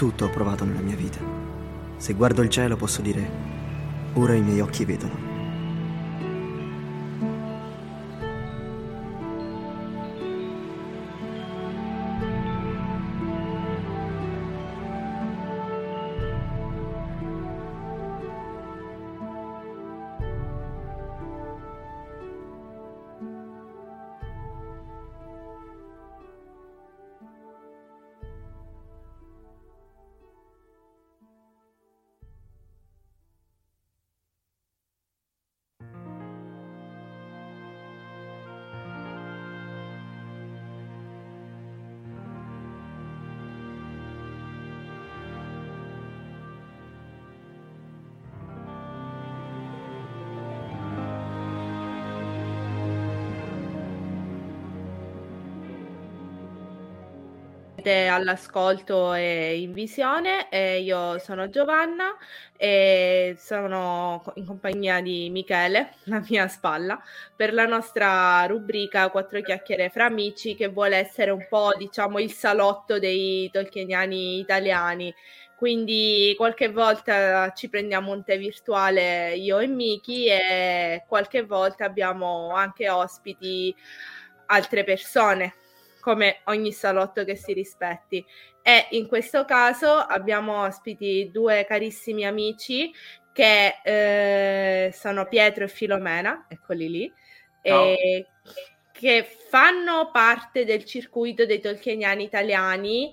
tutto ho provato nella mia vita. Se guardo il cielo posso dire, ora i miei occhi vedono. All'ascolto e in visione. E io sono Giovanna e sono in compagnia di Michele, la mia spalla, per la nostra rubrica Quattro chiacchiere fra amici, che vuole essere un po', diciamo, il salotto dei tolkieniani italiani. Quindi qualche volta ci prendiamo un tè virtuale io e Miki e qualche volta abbiamo anche ospiti altre persone come ogni salotto che si rispetti. E in questo caso abbiamo ospiti due carissimi amici che eh, sono Pietro e Filomena, eccoli lì, e che fanno parte del circuito dei tolkieniani italiani,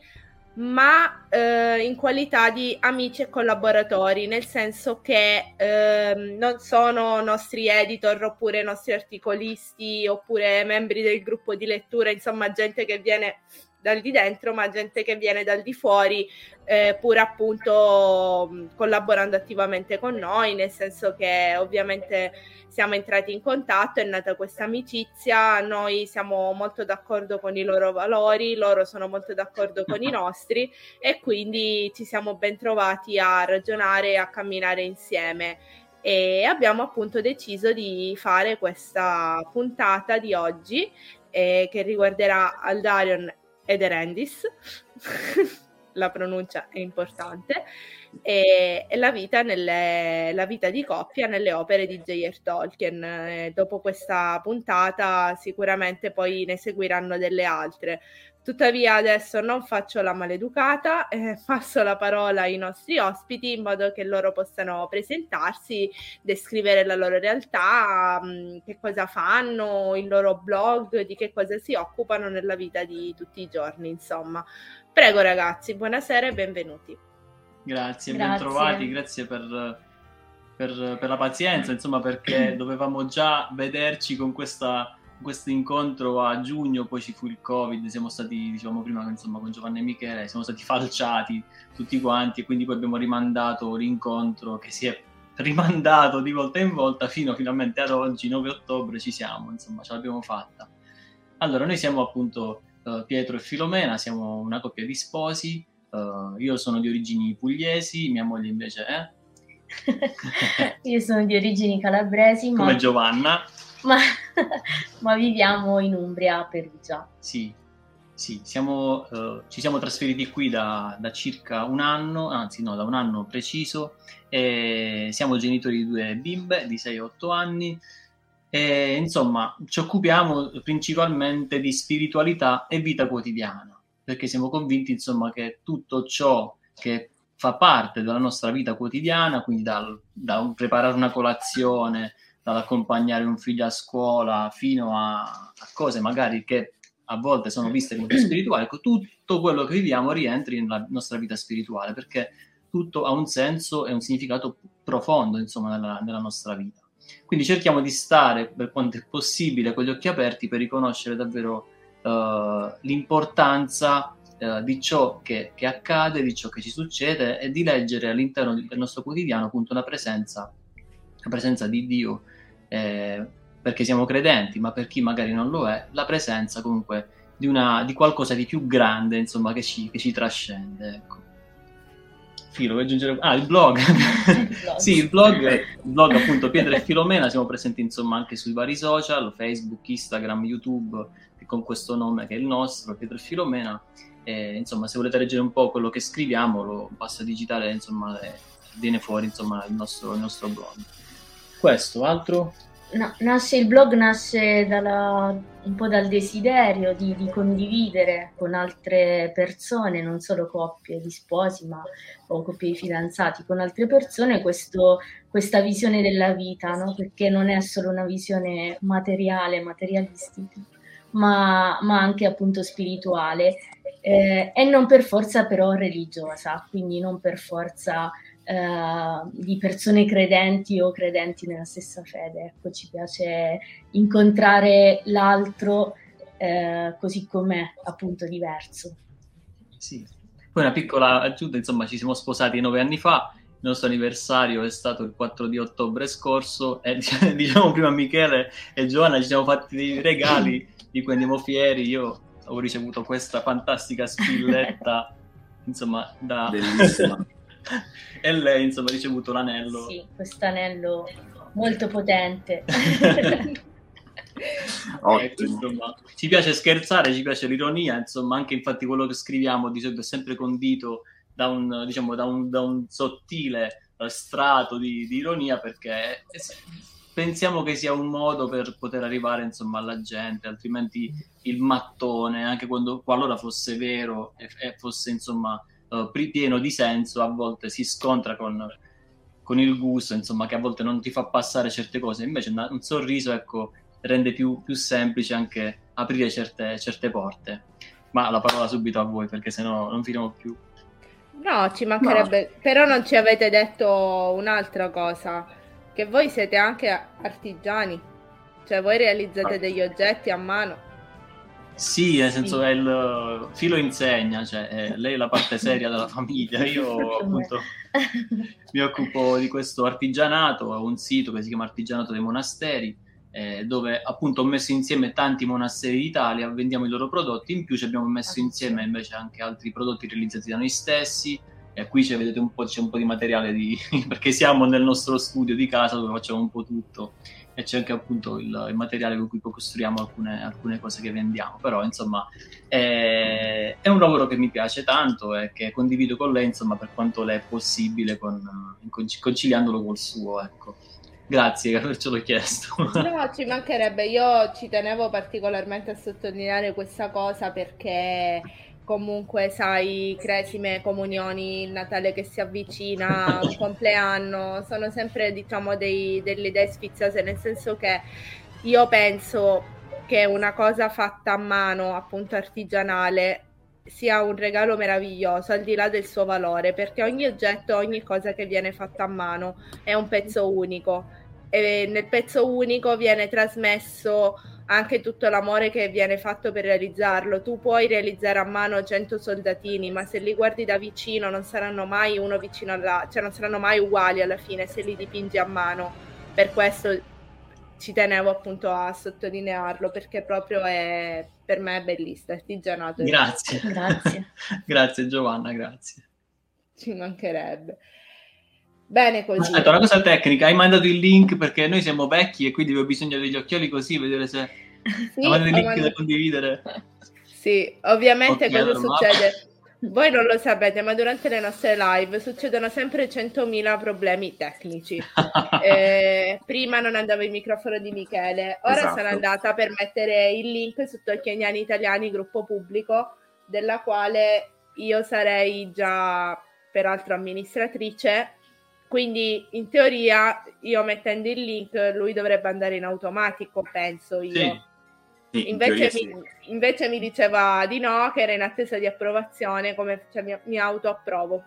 ma eh, in qualità di amici e collaboratori, nel senso che eh, non sono nostri editor oppure nostri articolisti oppure membri del gruppo di lettura, insomma gente che viene dal di dentro, ma gente che viene dal di fuori, eh, pur appunto collaborando attivamente con noi, nel senso che ovviamente siamo entrati in contatto, è nata questa amicizia, noi siamo molto d'accordo con i loro valori, loro sono molto d'accordo con i nostri e quindi ci siamo ben trovati a ragionare e a camminare insieme. E abbiamo appunto deciso di fare questa puntata di oggi eh, che riguarderà Aldarion ed Erendis, la pronuncia è importante, e, e la, vita nelle, la, vita di coppia nelle opere di J.R. Tolkien. E dopo questa puntata sicuramente poi ne seguiranno delle altre. Tuttavia adesso non faccio la maleducata, eh, passo la parola ai nostri ospiti in modo che loro possano presentarsi, descrivere la loro realtà, mh, mm, che cosa fanno, il loro blog, di che cosa si occupano nella vita di tutti i giorni, insomma. Prego ragazzi, buonasera e benvenuti. Grazie, grazie. ben trovati, grazie per, per, per la pazienza, insomma perché dovevamo già vederci con questa questo incontro a giugno, poi ci fu il Covid, siamo stati, diciamo prima, insomma, con Giovanni e Michele, siamo stati falciati tutti quanti e quindi poi abbiamo rimandato l'incontro che si è rimandato di volta in volta fino finalmente ad oggi, 9 ottobre, ci siamo, insomma, ce l'abbiamo fatta. Allora, noi siamo appunto uh, Pietro e Filomena, siamo una coppia di sposi, uh, io sono di origini pugliesi, mia moglie invece è... io sono di origini calabresi, come ma... Giovanna ma, ma viviamo in Umbria, a Perugia. Sì, sì, siamo, uh, ci siamo trasferiti qui da, da, circa un anno, anzi no, da un anno preciso, siamo genitori di due bimbe di 6-8 anni e insomma ci occupiamo principalmente di spiritualità e vita quotidiana, perché siamo convinti insomma che tutto ciò che fa parte della nostra vita quotidiana, quindi dal, da preparare una colazione, dall'accompagnare un figlio a scuola fino a, a cose magari che a volte sono viste come spirituali, ecco, tutto quello che viviamo rientri nella nostra vita spirituale, perché tutto ha un senso e un significato profondo, insomma, nella, nella nostra vita. Quindi cerchiamo di stare, per quanto è possibile, con gli occhi aperti per riconoscere davvero uh, l'importanza eh, di ciò che, che, accade, di ciò che ci succede e di leggere all'interno del nostro quotidiano appunto una presenza, la presenza di Dio, eh, perché siamo credenti, ma per chi magari non lo è, la presenza comunque di, una, di qualcosa di più grande, insomma, che ci, che ci trascende. Ecco. Filo, vuoi aggiungere? Ah, il blog. sì, il blog, il blog appunto Pietra e Filomena, siamo presenti insomma anche sui vari social, Facebook, Instagram, YouTube, con questo nome che è il nostro, Pietra e Filomena. E, insomma, se volete leggere un po' quello che scriviamo, lo basta digitare, insomma, viene fuori insomma il nostro, il nostro blog. Questo, altro? No, nasce, il blog nasce dalla, un po' dal desiderio di, di, condividere con altre persone, non solo coppie di sposi, ma o coppie di fidanzati, con altre persone questo, questa visione della vita, no? perché non è solo una visione materiale, materialistica, ma, ma anche appunto spirituale eh, e non per forza però religiosa, quindi non per forza eh, di persone credenti o credenti nella stessa fede. Ecco, ci piace incontrare l'altro eh, così com'è, appunto diverso. Sì. Poi una piccola aggiunta, insomma, ci siamo sposati nove anni fa, il nostro anniversario è stato il 4 di ottobre scorso e diciamo prima Michele e Giovanna ci siamo fatti dei regali di cui andiamo fieri. Io ho ricevuto questa fantastica spilletta, insomma, da... Bellissima. E lei insomma ha ricevuto l'anello. Sì, quest'anello molto potente. ecco, insomma, ci piace scherzare, ci piace l'ironia, insomma anche infatti quello che scriviamo di solito è sempre condito da un, diciamo, da un, da un sottile strato di, di ironia perché pensiamo che sia un modo per poter arrivare insomma alla gente, altrimenti il mattone, anche quando, qualora fosse vero e, e fosse insomma uh, pieno di senso, a volte si scontra con, con, il gusto, insomma, che a volte non ti fa passare certe cose. Invece una, un sorriso, ecco, rende più, più semplice anche aprire certe, certe, porte. Ma la parola subito a voi, perché sennò non finiamo più. No, ci mancherebbe, no. però non ci avete detto un'altra cosa, che voi siete anche artigiani, cioè voi realizzate ah. degli oggetti a mano. Sì, nel senso che il filo insegna, cioè eh, lei è la parte seria della famiglia, io appunto mi occupo di questo artigianato, ho un sito che si chiama Artigianato dei Monasteri, eh, dove appunto ho messo insieme tanti monasteri d'Italia, vendiamo i loro prodotti, in più ci abbiamo messo insieme invece anche altri prodotti realizzati da noi stessi, e qui c'è, vedete un po', c'è un po' di materiale di, perché siamo nel nostro studio di casa dove facciamo un po' tutto e c'è anche appunto il, il materiale con cui costruiamo alcune, alcune, cose che vendiamo. Però insomma è, è, un lavoro che mi piace tanto e che condivido con lei insomma per quanto le è possibile con, conciliandolo col suo. Ecco. Grazie per avercelo chiesto. No, ci mancherebbe. Io ci tenevo particolarmente a sottolineare questa cosa perché comunque sai, cresime, comunioni, il Natale che si avvicina, un compleanno, sono sempre diciamo dei, delle idee sfiziose, nel senso che io penso che una cosa fatta a mano, appunto artigianale, sia un regalo meraviglioso al di là del suo valore, perché ogni oggetto, ogni cosa che viene fatta a mano è un pezzo unico. E nel pezzo unico viene trasmesso anche tutto l'amore che viene fatto per realizzarlo. Tu puoi realizzare a mano 100 soldatini, ma se li guardi da vicino non saranno mai uno vicino alla, cioè non saranno mai uguali alla fine se li dipingi a mano. Per questo ci tenevo appunto a sottolinearlo perché proprio è per me è bellissimo, artigianato. Grazie. Grazie. grazie Giovanna, grazie. Ci mancherebbe. Bene così. Aspetta, una cosa tecnica, hai mandato il link perché noi siamo vecchi e quindi avevo bisogno degli occhiali così, vedere se... Sì, hai mandato il link mandato... da condividere. Sì, ovviamente okay, cosa allora, succede? Voi non lo sapete, ma durante le nostre live succedono sempre 100.000 problemi tecnici. eh, prima non andava il microfono di Michele, ora esatto. sono andata per mettere il link su Tolkieniani Italiani, gruppo pubblico, della quale io sarei già peraltro amministratrice quindi in teoria io mettendo il link lui dovrebbe andare in automatico, penso io. Sì. Sì, invece, mi, sì. invece, mi, diceva di no, che era in attesa di approvazione, come cioè, mi, mi autoapprovo.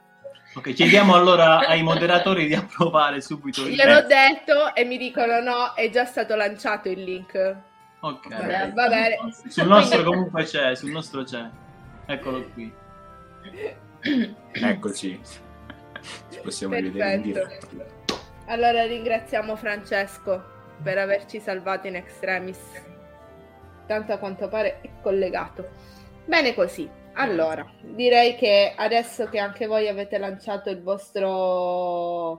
Ok, chiediamo allora ai moderatori di approvare subito il Gliel'ho detto e mi dicono no, è già stato lanciato il link. Ok, va bene. Va bene. Sul nostro comunque c'è, sul nostro c'è. Eccolo qui. Eccoci. Ci possiamo rivedere in diretta. Allora ringraziamo Francesco per averci salvato in extremis. Tanto a quanto pare è collegato. Bene così. Allora, direi che adesso che anche voi avete lanciato il vostro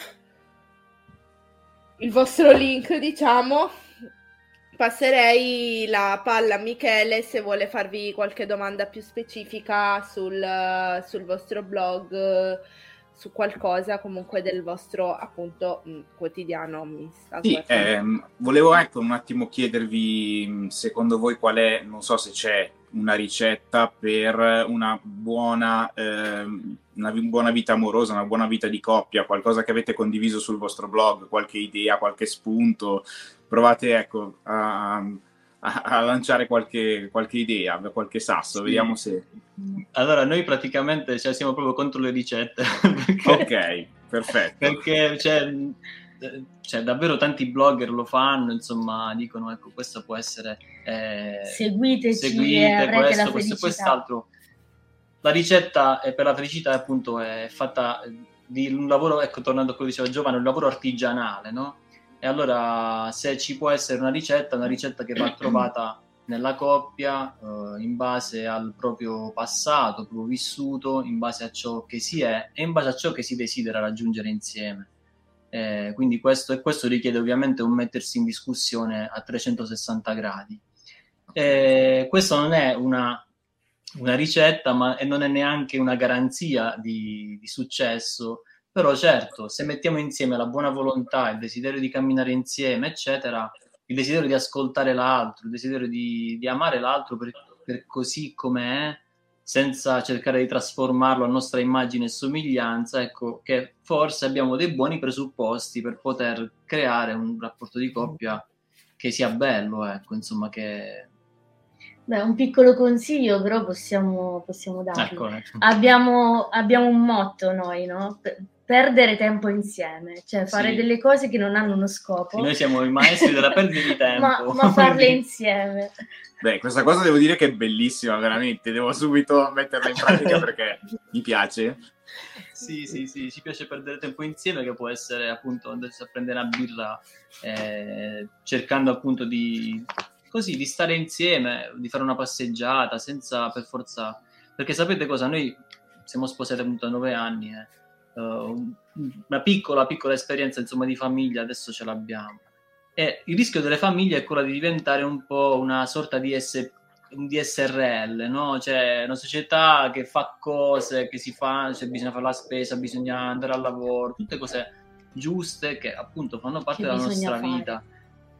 il vostro link, diciamo, passerei la palla a Michele se vuole farvi qualche domanda più specifica sul, sul vostro blog, su qualcosa comunque del vostro appunto quotidiano. Mi sì, ehm, volevo ecco un attimo chiedervi secondo voi qual è, non so se c'è una ricetta per una buona, eh, una buona vita amorosa, una buona vita di coppia, qualcosa che avete condiviso sul vostro blog, qualche idea, qualche spunto. Provate ecco, a, a, a lanciare qualche, qualche, idea, qualche sasso, sì. vediamo se... Allora, noi praticamente cioè, siamo proprio contro le ricette. Perché, ok, perfetto. Perché cioè, cioè, davvero tanti blogger lo fanno, insomma, dicono ecco, questo può essere eh, seguiteci seguite, questo, questo e quest'altro. La ricetta per la felicità appunto è fatta di un lavoro, ecco, tornando a quello che diceva Giovanni, un lavoro artigianale, no? E allora se ci può essere una ricetta, una ricetta che va trovata nella coppia eh, in base al proprio passato, proprio vissuto, in base a ciò che si è e in base a ciò che si desidera raggiungere insieme. Eh, quindi questo, e questo richiede ovviamente un mettersi in discussione a 360 gradi. Eh, questo non è una, una, ricetta, ma e non è neanche una garanzia di, di, successo. Però certo, se mettiamo insieme la buona volontà, il desiderio di camminare insieme, eccetera, il desiderio di ascoltare l'altro, il desiderio di, di amare l'altro per, per così come è, senza cercare di trasformarlo a nostra immagine e somiglianza, ecco che forse abbiamo dei buoni presupposti per poter creare un rapporto di coppia che sia bello, ecco, insomma, che... Beh, un piccolo consiglio però possiamo, possiamo darlo. Ecco, ecco. Abbiamo, abbiamo, un motto noi, no? Perdere tempo insieme, cioè fare sì. delle cose che non hanno uno scopo. Sì, noi siamo i maestri della perdita di tempo. ma, ma farle insieme. Beh, questa cosa devo dire che è bellissima, veramente. Devo subito metterla in pratica perché mi piace. Sì, sì, sì, ci piace perdere tempo insieme, che può essere appunto andarsi a prendere una birra eh, cercando appunto di, così, di stare insieme, di fare una passeggiata senza per forza... Perché sapete cosa? Noi siamo sposati appunto da nove anni, eh. Uh, una piccola, piccola esperienza insomma di famiglia adesso ce l'abbiamo e il rischio delle famiglie è quello di diventare un po' una sorta di, S- di SRL, no? Cioè una società che fa cose, che si fa, cioè bisogna fare la spesa, bisogna andare al lavoro, tutte cose giuste che appunto fanno parte che della nostra fare. vita.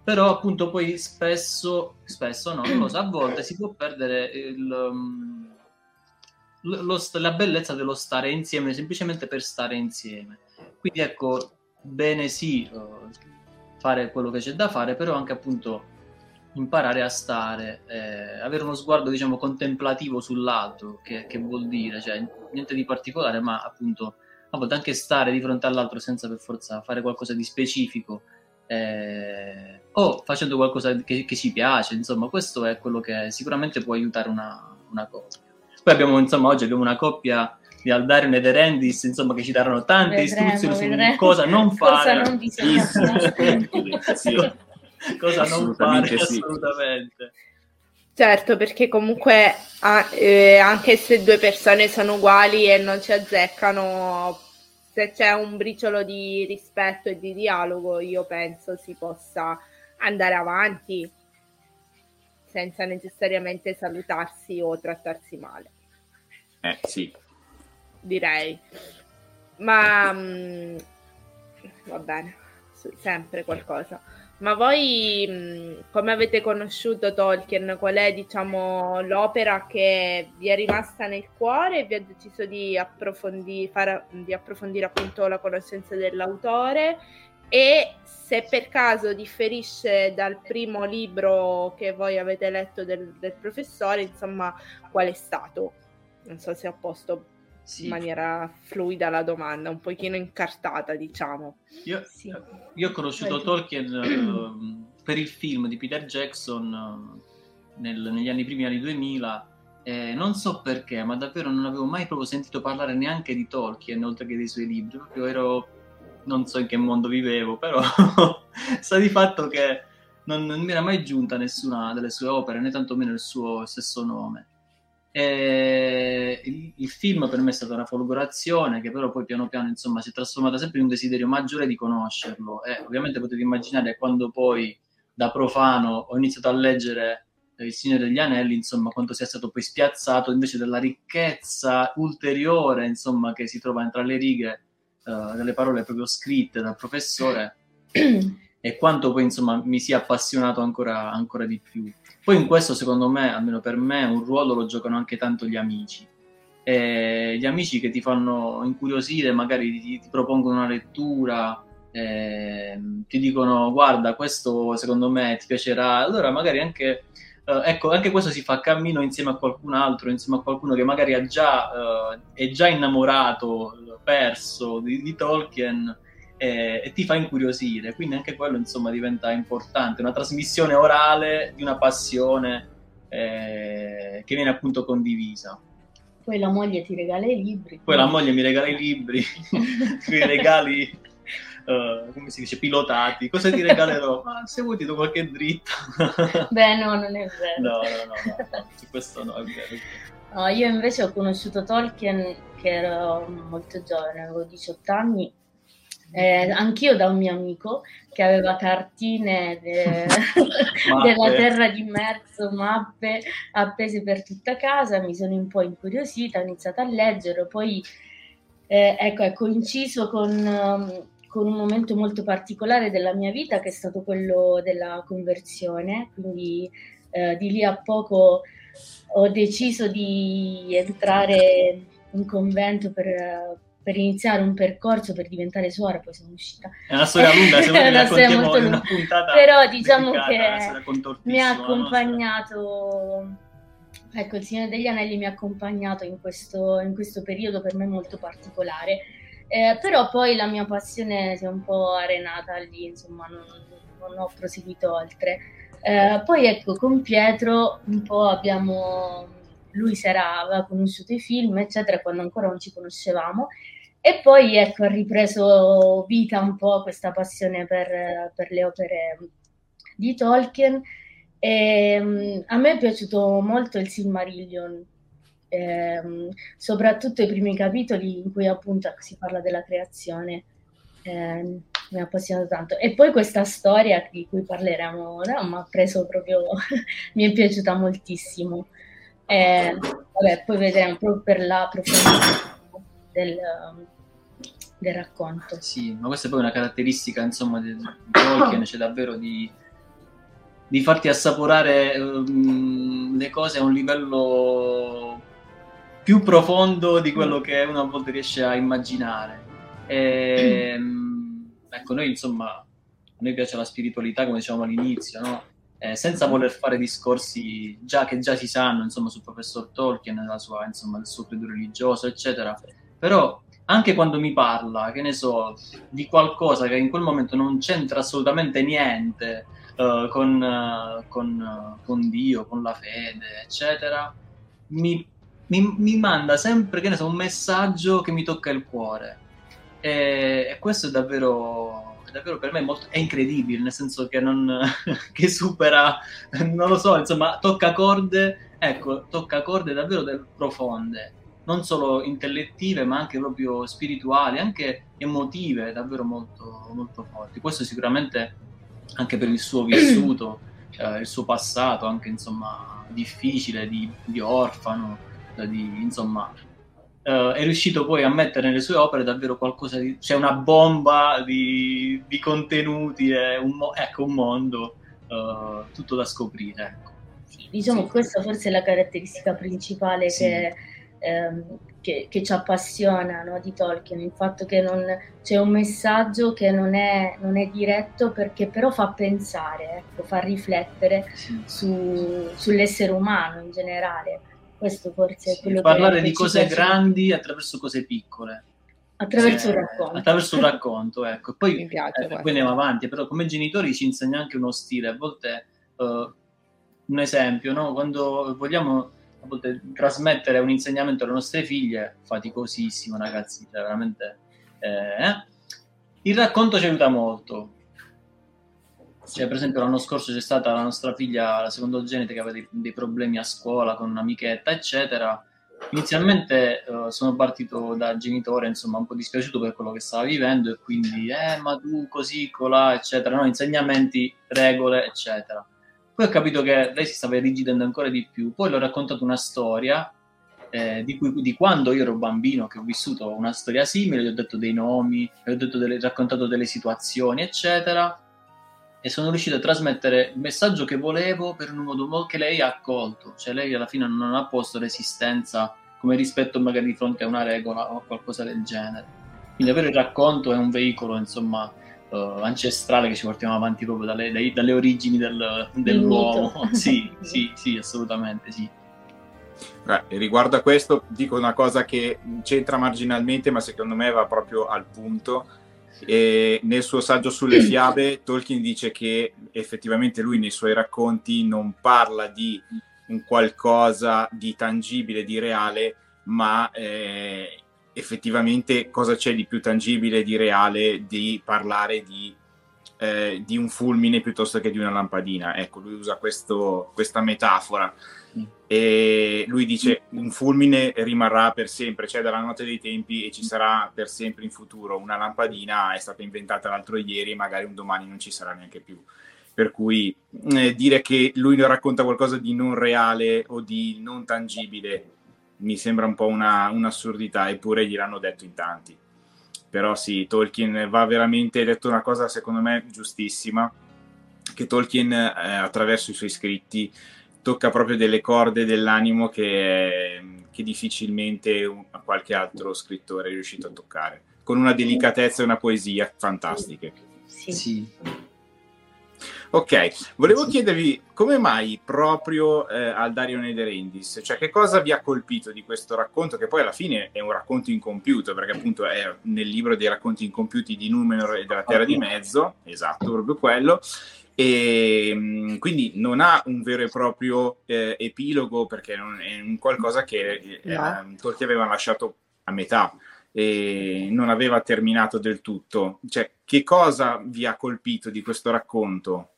Però appunto poi spesso, spesso no, non lo so, a volte si può perdere il, um, lo, la bellezza dello stare insieme semplicemente per stare insieme. Quindi ecco, bene sì, uh, fare quello che c'è da fare, però anche appunto imparare a stare, eh, avere uno sguardo diciamo contemplativo sull'altro, che, che, vuol dire, cioè niente di particolare, ma appunto a volte anche stare di fronte all'altro senza per forza fare qualcosa di specifico eh, o facendo qualcosa che, che, ci piace, insomma questo è quello che sicuramente può aiutare una, una coppia. Poi abbiamo, insomma, oggi abbiamo una coppia di Aldarion e De Rendis, insomma, che ci daranno tante vedremo, istruzioni vedremo. su cosa non fare. cosa non bisogna sì. cosa non fare, sì. assolutamente. Certo, perché comunque eh, anche se due persone sono uguali e non ci azzeccano, se c'è un briciolo di rispetto e di dialogo, io penso si possa andare avanti senza necessariamente salutarsi o trattarsi male. Eh sì, direi. Ma mh, mm, va bene, sempre qualcosa. Ma voi mh, mm, come avete conosciuto Tolkien? Qual è, diciamo, l'opera che vi è rimasta nel cuore e vi ha deciso di, approfondi- far, di approfondire appunto la conoscenza dell'autore? E se per caso differisce dal primo libro che voi avete letto del, del professore, insomma, qual è stato? Non so se ho posto sì. in maniera fluida la domanda, un pochino incartata, diciamo. Io, sì. io ho conosciuto Vai. Tolkien uh, per il film di Peter Jackson uh, nel, negli anni primi anni 2000 Eh, non so perché, ma davvero non avevo mai proprio sentito parlare neanche di Tolkien, oltre che dei suoi libri. Proprio ero, non so in che mondo vivevo, però sta di fatto che non, non, mi era mai giunta nessuna delle sue opere, né tantomeno il suo stesso nome. Il, il, film per me è stata una folgorazione che però poi piano piano insomma si è trasformata sempre in un desiderio maggiore di conoscerlo e ovviamente potete immaginare quando poi da profano ho iniziato a leggere il Signore degli Anelli, insomma, quanto sia stato poi spiazzato invece della ricchezza ulteriore, insomma, che si trova tra le righe uh, delle parole proprio scritte dal professore e quanto poi, insomma, mi sia appassionato ancora, ancora di più. Poi in questo, secondo me, almeno per me, un ruolo lo giocano anche tanto gli amici. E gli amici che ti fanno incuriosire, magari ti, ti propongono una lettura, eh, ti dicono guarda questo secondo me ti piacerà allora magari anche Uh, ecco, anche questo si fa cammino insieme a qualcun altro, insieme a qualcuno che magari ha già, uh, è già innamorato, perso di, di Tolkien e, e, ti fa incuriosire. Quindi anche quello, insomma, diventa importante, una trasmissione orale di una passione eh, che viene appunto condivisa. Poi la moglie ti regala i libri. Poi la moglie mi regala i libri, i regali uh, come si dice, pilotati. Cosa ti regalerò? Ma se vuoi ti do qualche dritta. Beh, no, non è vero. No, no, no, no, no. su questo no, è vero. No, io invece ho conosciuto Tolkien che ero molto giovane, avevo 18 anni. Eh, anch'io da un mio amico che aveva cartine de... della terra di mezzo, mappe appese per tutta casa, mi sono un po' incuriosita, ho iniziato a leggere, poi eh, ecco, è coinciso con um, con un momento molto particolare della mia vita che è stato quello della conversione, quindi eh, di lì a poco ho deciso di entrare in convento per, per, iniziare un percorso per diventare suora, poi sono uscita. È una storia lunga, se una storia molto lunga. Però diciamo che mi ha accompagnato, ecco, il Signore degli Anelli mi ha accompagnato in questo, in questo periodo per me molto particolare eh, però poi la mia passione si è un po' arenata lì, insomma, non, non ho proseguito oltre. Eh, poi ecco, con Pietro un po' abbiamo, lui era, aveva conosciuto i film, eccetera, quando ancora non ci conoscevamo. E poi ecco, ha ripreso vita un po' questa passione per, per le opere di Tolkien. E, um, a me è piaciuto molto il Silmarillion, ehm, soprattutto i primi capitoli in cui appunto si parla della creazione. Eh, mi ha appassionato tanto. E poi questa storia di cui parleremo ora mi ha preso proprio, mi è piaciuta moltissimo. Eh, vabbè, poi vedremo proprio per la profondità del, del, racconto. Sì, ma questa è poi una caratteristica, insomma, di Tolkien, c'è davvero di, di farti assaporare um, le cose a un livello più profondo di quello mm. che uno a volte riesce a immaginare. E, mm. ecco, noi insomma, a noi piace la spiritualità, come dicevamo all'inizio, no? eh, senza voler fare discorsi già, che già si sanno, insomma, sul professor Tolkien, sua, insomma, del suo credo religioso, eccetera. Però anche quando mi parla, che ne so, di qualcosa che in quel momento non c'entra assolutamente niente uh, con, uh, con, uh, con Dio, con la fede, eccetera, mi mi, mi manda sempre che ne so, un messaggio che mi tocca il cuore. E, e questo è davvero, è davvero, per me molto, è incredibile, nel senso che, non, che supera, non lo so, insomma, tocca corde, ecco, tocca corde davvero del profonde, non solo intellettive, ma anche proprio spirituali, anche emotive, davvero molto, molto forti. Questo sicuramente anche per il suo vissuto, eh, il suo passato, anche insomma difficile di, di orfano, di, insomma, uh, è riuscito poi a mettere nelle sue opere davvero qualcosa di... c'è una bomba di, di contenuti e un, mo- ecco, un mondo uh, tutto da scoprire. Ecco. Sì, diciamo sì. questa forse è la caratteristica principale sì. che, ehm, che, che, ci appassiona no, di Tolkien, il fatto che non, c'è un messaggio che non è, non è, diretto perché però fa pensare, ecco, fa riflettere su, sull'essere umano in generale questo forse è quello sì, parlare di cose grandi attraverso cose piccole. Attraverso un racconto. Attraverso un racconto, ecco. Poi, piace, eh, poi andiamo avanti, però come genitori ci insegna anche uno stile. A volte, uh, un esempio, no? quando vogliamo a volte trasmettere un insegnamento alle nostre figlie è faticosissimo, ragazzi, cioè veramente... Eh. Il racconto ci aiuta molto. Cioè, per esempio, l'anno scorso c'è stata la nostra figlia, la secondogenite, che aveva dei, dei problemi a scuola con un'amichetta, eccetera. Inizialmente uh, sono partito da genitore, insomma, un po' dispiaciuto per quello che stava vivendo e quindi, eh, ma tu così, colà, eccetera, no, insegnamenti, regole, eccetera. Poi ho capito che lei si stava irrigidendo ancora di più. Poi le ho raccontato una storia eh, di, cui, di, quando io ero bambino, che ho vissuto una storia simile, gli ho detto dei nomi, gli ho delle, raccontato delle situazioni, eccetera. E sono riuscito a trasmettere il messaggio che volevo per un modo che lei ha accolto. Cioè, lei alla fine non ha posto resistenza come rispetto magari di fronte a una regola o qualcosa del genere. Quindi avere il racconto è un veicolo, insomma, uh, ancestrale che ci portiamo avanti proprio dalle, dai, dalle origini del, dell'uomo. sì, sì, sì, assolutamente sì. Beh, riguardo a questo dico una cosa che c'entra marginalmente, ma secondo me va proprio al punto. E nel suo saggio sulle fiabe, Tolkien dice che effettivamente lui nei suoi racconti non parla di un qualcosa di tangibile, di reale, ma eh, effettivamente cosa c'è di più tangibile, di reale, di parlare di, eh, di, un fulmine piuttosto che di una lampadina. Ecco, lui usa questo, questa metafora e lui dice un fulmine rimarrà per sempre, cioè dalla notte dei tempi e ci sarà per sempre in futuro. Una lampadina è stata inventata l'altro ieri, magari un domani non ci sarà neanche più. Per cui eh, dire che lui racconta qualcosa di non reale o di non tangibile mi sembra un po' una, un'assurdità, eppure gliel'hanno detto in tanti. Però sì, Tolkien va veramente detto una cosa secondo me giustissima, che Tolkien eh, attraverso i suoi scritti tocca proprio delle corde dell'animo che, che difficilmente un, qualche altro scrittore è riuscito a toccare, con una delicatezza e una poesia fantastiche. Sì. sì. Ok, volevo chiedervi come mai proprio eh, al Dario Nederendis, cioè che cosa vi ha colpito di questo racconto, che poi alla fine è un racconto incompiuto, perché appunto è nel libro dei racconti incompiuti di Numenor e della Terra di Mezzo, esatto, proprio quello, e mm, quindi non ha un vero e proprio eh, epilogo, perché non è un qualcosa che eh, no. Tolkien aveva lasciato a metà e non aveva terminato del tutto. Cioè, che cosa vi ha colpito di questo racconto?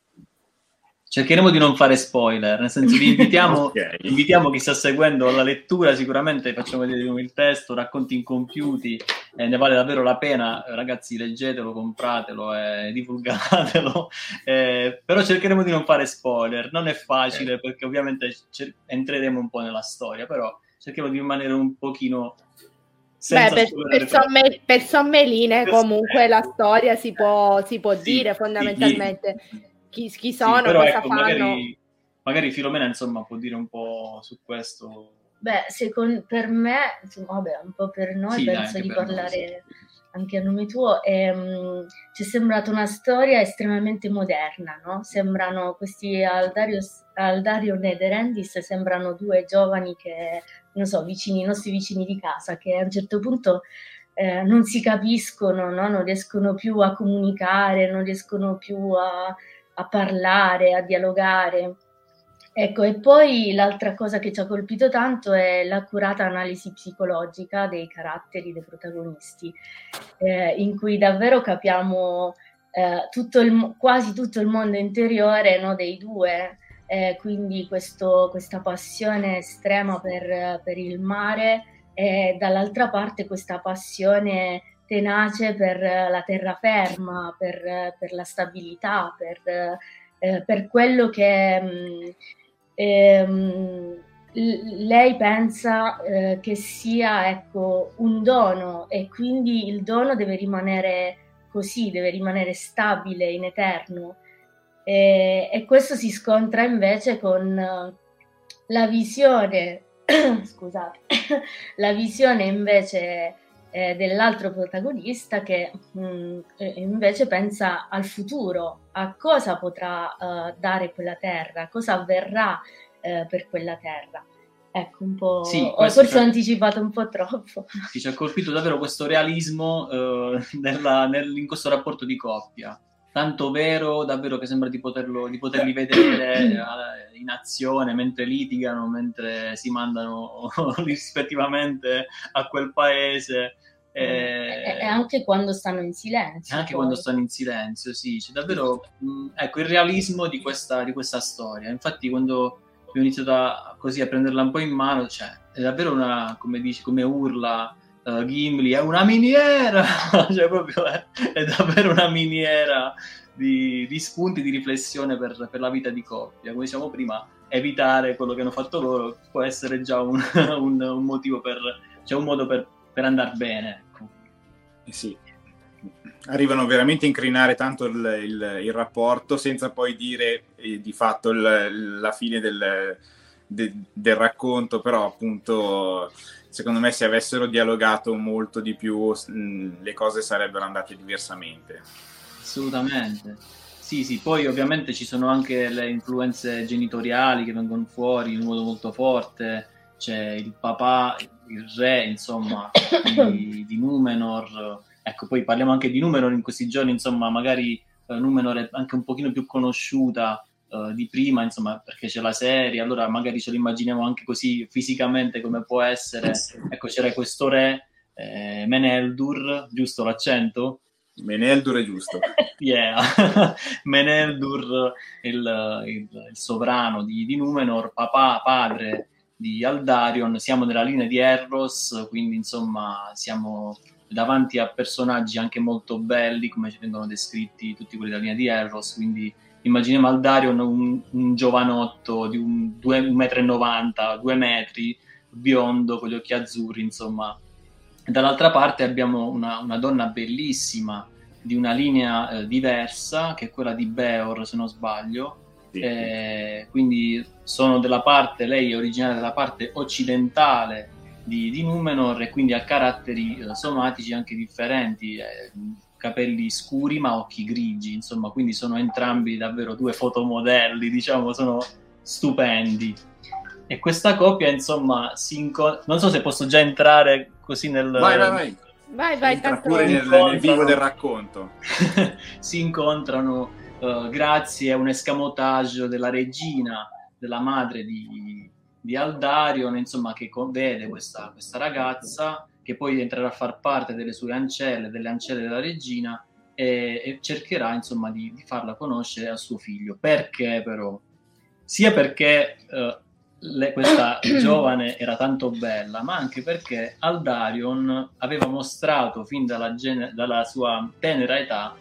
Cercheremo di non fare spoiler, nel senso vi invitiamo, okay. invitiamo chi sta seguendo alla lettura, sicuramente facciamo vedere il testo, racconti incompiuti, eh, ne vale davvero la pena, ragazzi leggetelo, compratelo e divulgatelo, eh, però cercheremo di non fare spoiler, non è facile okay. perché ovviamente cer- entreremo un po' nella storia, però cerchiamo di rimanere un pochino Beh, per, per, somme, per, sommeline comunque la storia si può, si può sì, dire fondamentalmente. Sì, chi, chi sono, sì, però, cosa ecco, fanno. Magari, magari Filomena insomma può dire un po' su questo. Beh, secondo, per me, insomma, vabbè, un po' per noi, sì, penso di parlare noi, anche a nome tuo, ehm, ci è sembrata una storia estremamente moderna, no? Sembrano questi Aldario, Aldario Nederendis, sembrano due giovani che, non so, vicini, i nostri vicini di casa, che a un certo punto eh, non si capiscono, no? non riescono più a comunicare, non riescono più a, a parlare, a dialogare. Ecco, e poi l'altra cosa che ci ha colpito tanto è l'accurata analisi psicologica dei caratteri dei protagonisti, eh, in cui davvero capiamo eh, tutto il, quasi tutto il mondo interiore no, dei due, eh, quindi questo, questa passione estrema per, per il mare e dall'altra parte questa passione tenace per la terraferma, per, per la stabilità, per, eh, per quello che mh, mm, ehm, lei pensa eh, che sia ecco, un dono e quindi il dono deve rimanere così, deve rimanere stabile in eterno. E, e questo si scontra invece con la visione, scusate, la visione invece eh, dell'altro protagonista che mh, mm, invece pensa al futuro, a cosa potrà uh, dare quella terra, cosa avverrà uh, per quella terra. Ecco, un po'. Sì, forse ho anticipato un po' troppo. Sì, ci ha colpito davvero questo realismo uh, nella, nel, in questo rapporto di coppia. Tanto vero davvero che sembra di, poterlo, di poterli vedere eh, in azione mentre litigano, mentre si mandano rispettivamente a quel paese. E, e, anche quando stanno in silenzio. Anche poi. quando stanno in silenzio, sì, c'è davvero mh, ecco, il realismo di questa, di questa storia. Infatti, quando ho iniziato a, così a prenderla un po' in mano, cioè, è davvero una, come dici, come urla uh, Gimli, è una miniera, cioè proprio è, è, davvero una miniera di, di spunti di riflessione per, per, la vita di coppia. Come diciamo prima, evitare quello che hanno fatto loro può essere già un, un, un motivo per, cioè un modo per, per andare bene. Ecco. Eh sì, arrivano veramente a incrinare tanto il, il, il rapporto senza poi dire eh, di fatto il, la fine del, de, del racconto, però appunto secondo me se avessero dialogato molto di più mh, le cose sarebbero andate diversamente. Assolutamente. Sì, sì, poi ovviamente ci sono anche le influenze genitoriali che vengono fuori in modo molto forte, c'è il papà, il re, insomma, di, di Numenor, Ecco, poi parliamo anche di Numenor in questi giorni, insomma, magari eh, Numenor è anche un pochino più conosciuta eh, di prima, insomma, perché c'è la serie, allora magari ce lo immaginiamo anche così fisicamente come può essere. Ecco, c'era questo re, eh, Meneldur, giusto l'accento? Meneldur è giusto. yeah, Meneldur, il, il, il sovrano di, di, Numenor, papà, padre di Aldarion, siamo nella linea di Erros, quindi insomma siamo davanti a personaggi anche molto belli, come ci vengono descritti tutti quelli della linea di Erros, quindi immaginiamo Aldarion un, un giovanotto di un 2,90 m, 2 metri, biondo, con gli occhi azzurri, insomma. Dall'altra parte abbiamo una, una donna bellissima, di una linea eh, diversa, che è quella di Beor, se non sbaglio, sì. eh, quindi sono della parte, lei è originaria della parte occidentale di, di Numenor e quindi ha caratteri eh, somatici anche differenti, eh, capelli scuri ma occhi grigi, insomma, quindi sono entrambi davvero due fotomodelli, diciamo, sono stupendi. E questa coppia, insomma, si incontra... non so se posso già entrare così nel... Vai, vai, vai. Vai, vai, tanto... pure nel, nel vivo del racconto. si incontrano uh, grazie a un escamotage della regina, della madre di, di Aldarion, insomma, che vede questa, questa ragazza che poi entrerà a far parte delle sue ancelle, delle ancelle della regina e, e cercherà insomma di, di, farla conoscere a suo figlio. Perché però? Sia perché uh, le, questa giovane era tanto bella, ma anche perché Aldarion aveva mostrato fin dalla, gene, dalla sua tenera età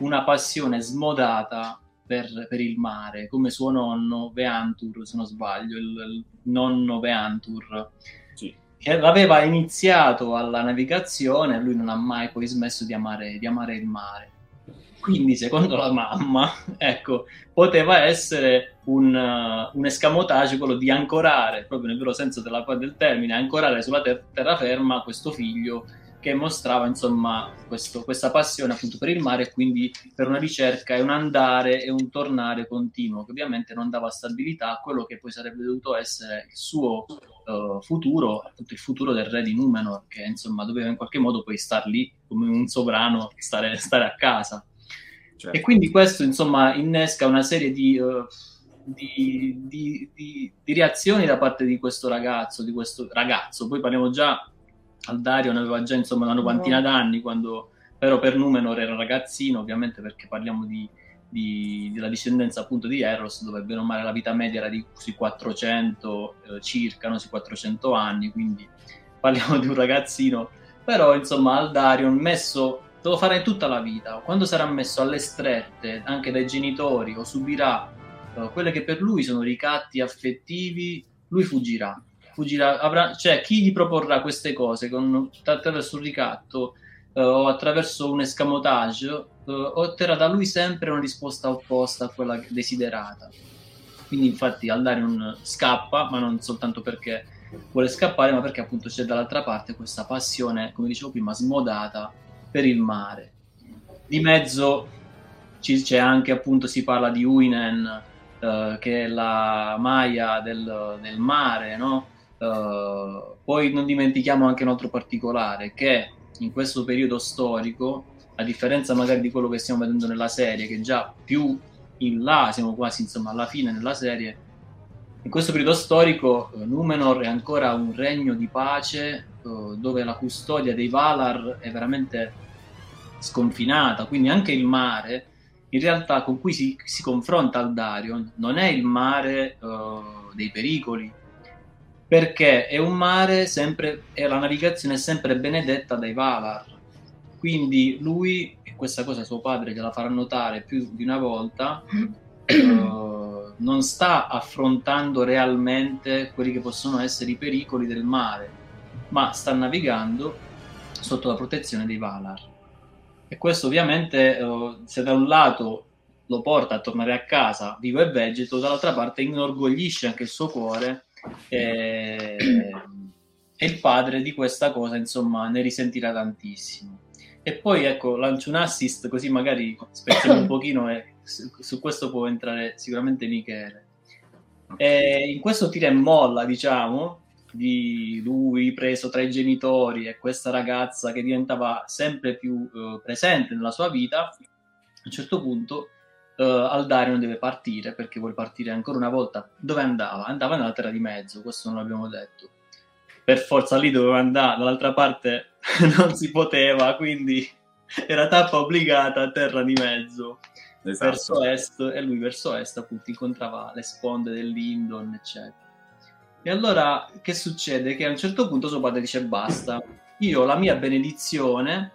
una passione smodata per, per, il mare, come suo nonno Veantur, se non sbaglio, il, il nonno Veantur, sì. che aveva iniziato alla navigazione e lui non ha mai poi smesso di amare, di amare il mare. Quindi, secondo la mamma, ecco, poteva essere un, uh, un escamotage quello di ancorare, proprio nel vero senso della, del termine, ancorare sulla ter- terraferma questo figlio che mostrava insomma questo, questa passione appunto per il mare e quindi per una ricerca e un andare e un tornare continuo che ovviamente non dava stabilità a quello che poi sarebbe dovuto essere il suo uh, futuro, appunto il futuro del re di Numenor che insomma doveva in qualche modo poi star lì come un sovrano, stare, stare a casa. Certo. E quindi questo insomma innesca una serie di... Uh, di, di, di, di, reazioni da parte di questo ragazzo, di questo ragazzo. Poi parliamo già Aldarion aveva già insomma una novantina no. d'anni, quando, però per Numenor era ragazzino, ovviamente perché parliamo di, di, della discendenza appunto di Eros, dove bene o male la vita media era di sui 400 eh, circa, no? sui 400 anni, quindi parliamo di un ragazzino, però insomma Aldarion messo, lo farà in tutta la vita, quando sarà messo alle strette anche dai genitori o subirà eh, quelle che per lui sono ricatti affettivi, lui fuggirà fuggirà, avrà, cioè chi gli proporrà queste cose con, attraverso un ricatto uh, o attraverso un escamotage uh, otterrà da lui sempre una risposta opposta a quella desiderata. Quindi infatti Aldarion scappa, ma non soltanto perché vuole scappare, ma perché appunto c'è dall'altra parte questa passione, come dicevo prima, smodata per il mare. Di mezzo c'è anche appunto, si parla di Uinen, uh, che è la Maya del, del mare, no? Uh, poi non dimentichiamo anche un altro particolare, che in questo periodo storico a differenza magari di quello che stiamo vedendo nella serie, che già più in là, siamo quasi insomma alla fine nella serie, in questo periodo storico eh, Numenor è ancora un regno di pace eh, dove la custodia dei Valar è veramente sconfinata, quindi anche il mare in realtà con cui si, si confronta Aldarion non è il mare uh, dei pericoli, perché è un mare sempre, e la navigazione è sempre benedetta dai Valar. Quindi lui, e questa cosa suo padre gliela farà notare più di una volta, uh, non sta affrontando realmente quelli che possono essere i pericoli del mare, ma sta navigando sotto la protezione dei Valar. E questo ovviamente, uh, se da un lato lo porta a tornare a casa vivo e vegeto, dall'altra parte inorgoglisce anche il suo cuore e, e il padre di questa cosa, insomma, ne risentirà tantissimo. E poi ecco, lancio un assist così magari spezziamo un pochino e su, su, questo può entrare sicuramente Michele. E in questo tira e molla, diciamo, di lui preso tra i genitori e questa ragazza che diventava sempre più uh, presente nella sua vita, a un certo punto uh, Aldarion deve partire perché vuole partire ancora una volta. Dove andava? Andava nella terra di mezzo, questo non l'abbiamo detto. Per forza lì doveva andare, dall'altra parte non si poteva, quindi era tappa obbligata a terra di mezzo. Esatto. Verso est, e lui verso est appunto incontrava le sponde dell'Indon, eccetera. E allora che succede? Che a un certo punto suo padre dice basta, io la mia benedizione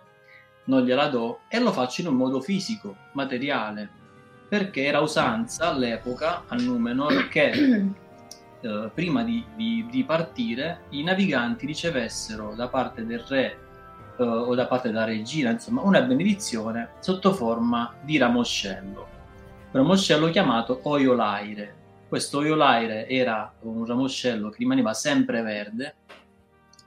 non gliela do e lo faccio in un modo fisico, materiale, perché era usanza all'epoca a Numenor che eh, prima di, di, di, partire i naviganti ricevessero da parte del re eh, o da parte della regina, insomma, una benedizione sotto forma di ramoscello, ramoscello chiamato Oiolaire. Questo Oiolaire era un ramoscello che rimaneva sempre verde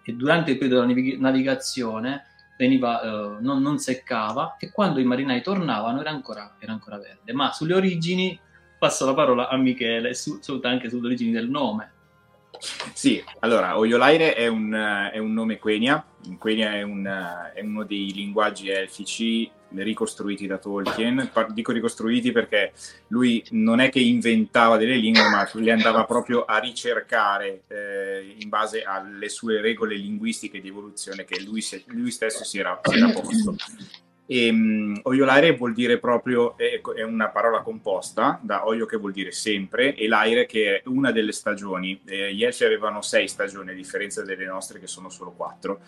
e durante il periodo della navigazione veniva, eh, non, non, seccava e quando i marinai tornavano era ancora, era ancora verde. Ma sulle origini passo la parola a Michele, su, su, anche sulle origini del nome. Sì, allora, Oiolaire è un, è un nome Quenya, Quenya è, un, è uno dei linguaggi elfici ricostruiti da Tolkien. Dico ricostruiti perché lui non è che inventava delle lingue, ma le andava proprio a ricercare eh, in base alle sue regole linguistiche di evoluzione che lui, si, lui stesso si era, si era posto. E, um, oiolare vuol dire proprio, è, è, una parola composta da oio che vuol dire sempre e l'aire che è una delle stagioni. Eh, gli elfi avevano sei stagioni a differenza delle nostre che sono solo quattro.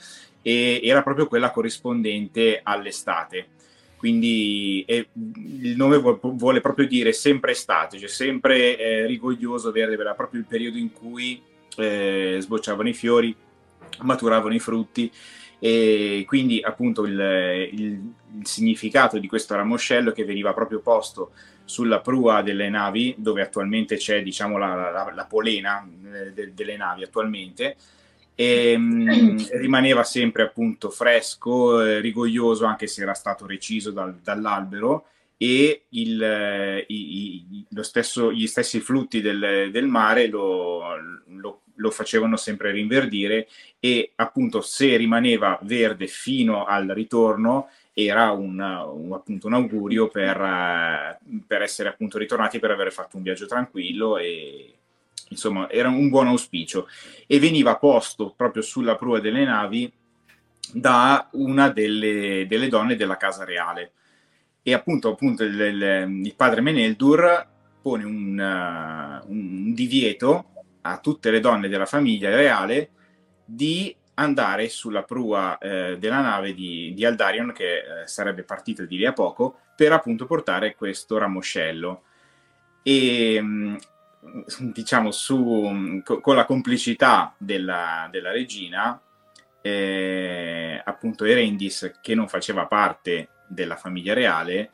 E era proprio quella corrispondente all'estate. Quindi è, il nome vuole, proprio dire sempre estate, cioè sempre eh, rigoglioso verde, era proprio il periodo in cui eh, sbocciavano i fiori, maturavano i frutti e quindi appunto il, il, il, significato di questo ramoscello che veniva proprio posto sulla prua delle navi dove attualmente c'è diciamo la, la, la polena eh, de, delle navi attualmente e mh, rimaneva sempre appunto fresco, eh, rigoglioso anche se era stato reciso dal, dall'albero e il, eh, i, i, stesso, gli stessi flutti del, del mare lo, lo, lo, facevano sempre rinverdire e appunto se rimaneva verde fino al ritorno era un, un, appunto, un augurio per, uh, per essere appunto ritornati per aver fatto un viaggio tranquillo e, insomma era un buon auspicio. E veniva posto proprio sulla prua delle navi da una delle, delle donne della casa reale. E appunto, appunto il, il, il padre Meneldur pone un, uh, un, divieto a tutte le donne della famiglia reale di andare sulla prua eh, della nave di, di Aldarion che eh, sarebbe partita di lì a poco per appunto portare questo ramoscello. E mh, diciamo, su, con la complicità della, della regina, eh, appunto Erendis, che non faceva parte della famiglia reale,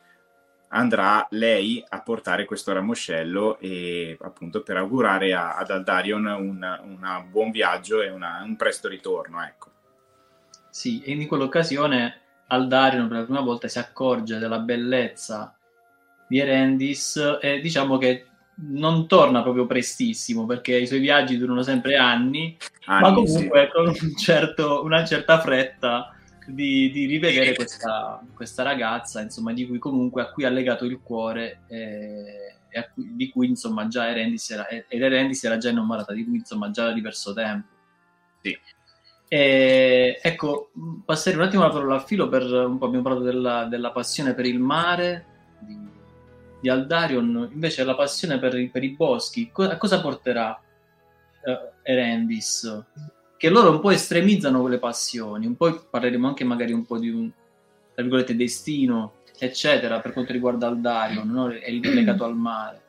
andrà lei a portare questo ramoscello e appunto per augurare a, ad Aldarion un, un buon viaggio e una, un presto ritorno. Ecco. Sì, e in quell'occasione Aldarion per la prima volta si accorge della bellezza di Erendis e diciamo che non torna proprio prestissimo perché i suoi viaggi durano sempre anni, anni ma comunque sì. con un certo, una certa fretta di, di rivedere questa, questa, ragazza, insomma, di cui comunque a cui ha legato il cuore eh, e cui, di cui insomma già Erendis era, Erendis era già innamorata, di cui insomma già da diverso tempo. Sì. E, ecco, passerei un attimo la parola al filo per un po' abbiamo parlato della, della passione per il mare di, di, Aldarion, invece la passione per, per i boschi, a cosa porterà uh, Erendis? Che loro un po' estremizzano quelle passioni, un po' parleremo anche magari un po' di un, tra virgolette, destino, eccetera, per quanto riguarda Aldarion, no? è legato al mare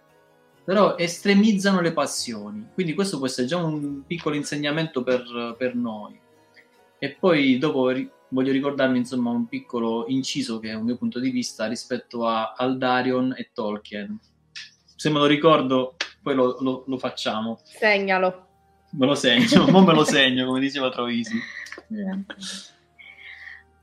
però estremizzano le passioni. Quindi questo può essere già un piccolo insegnamento per, per noi. E poi dopo ri- voglio ricordarmi insomma un piccolo inciso che è un mio punto di vista rispetto a Aldarion e Tolkien. Se me lo ricordo, poi lo, lo, lo facciamo. Segnalo. Me lo segno, non me lo segno, come diceva Trovisi.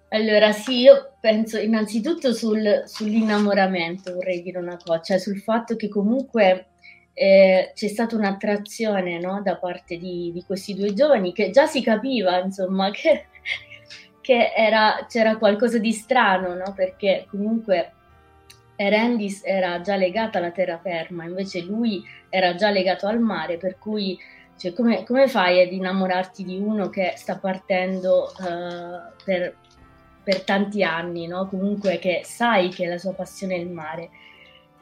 Allora, sì, io penso innanzitutto sul, sull'innamoramento, vorrei dire una cosa, cioè sul fatto che comunque eh, c'è stata un'attrazione no, da parte di, di, questi due giovani che già si capiva, insomma, che, che era, c'era qualcosa di strano, no? perché comunque Erendis era già legata alla terraferma, invece lui era già legato al mare, per cui cioè, come, come, fai ad innamorarti di uno che sta partendo uh, per, per, tanti anni, no? comunque che sai che la sua passione è il mare?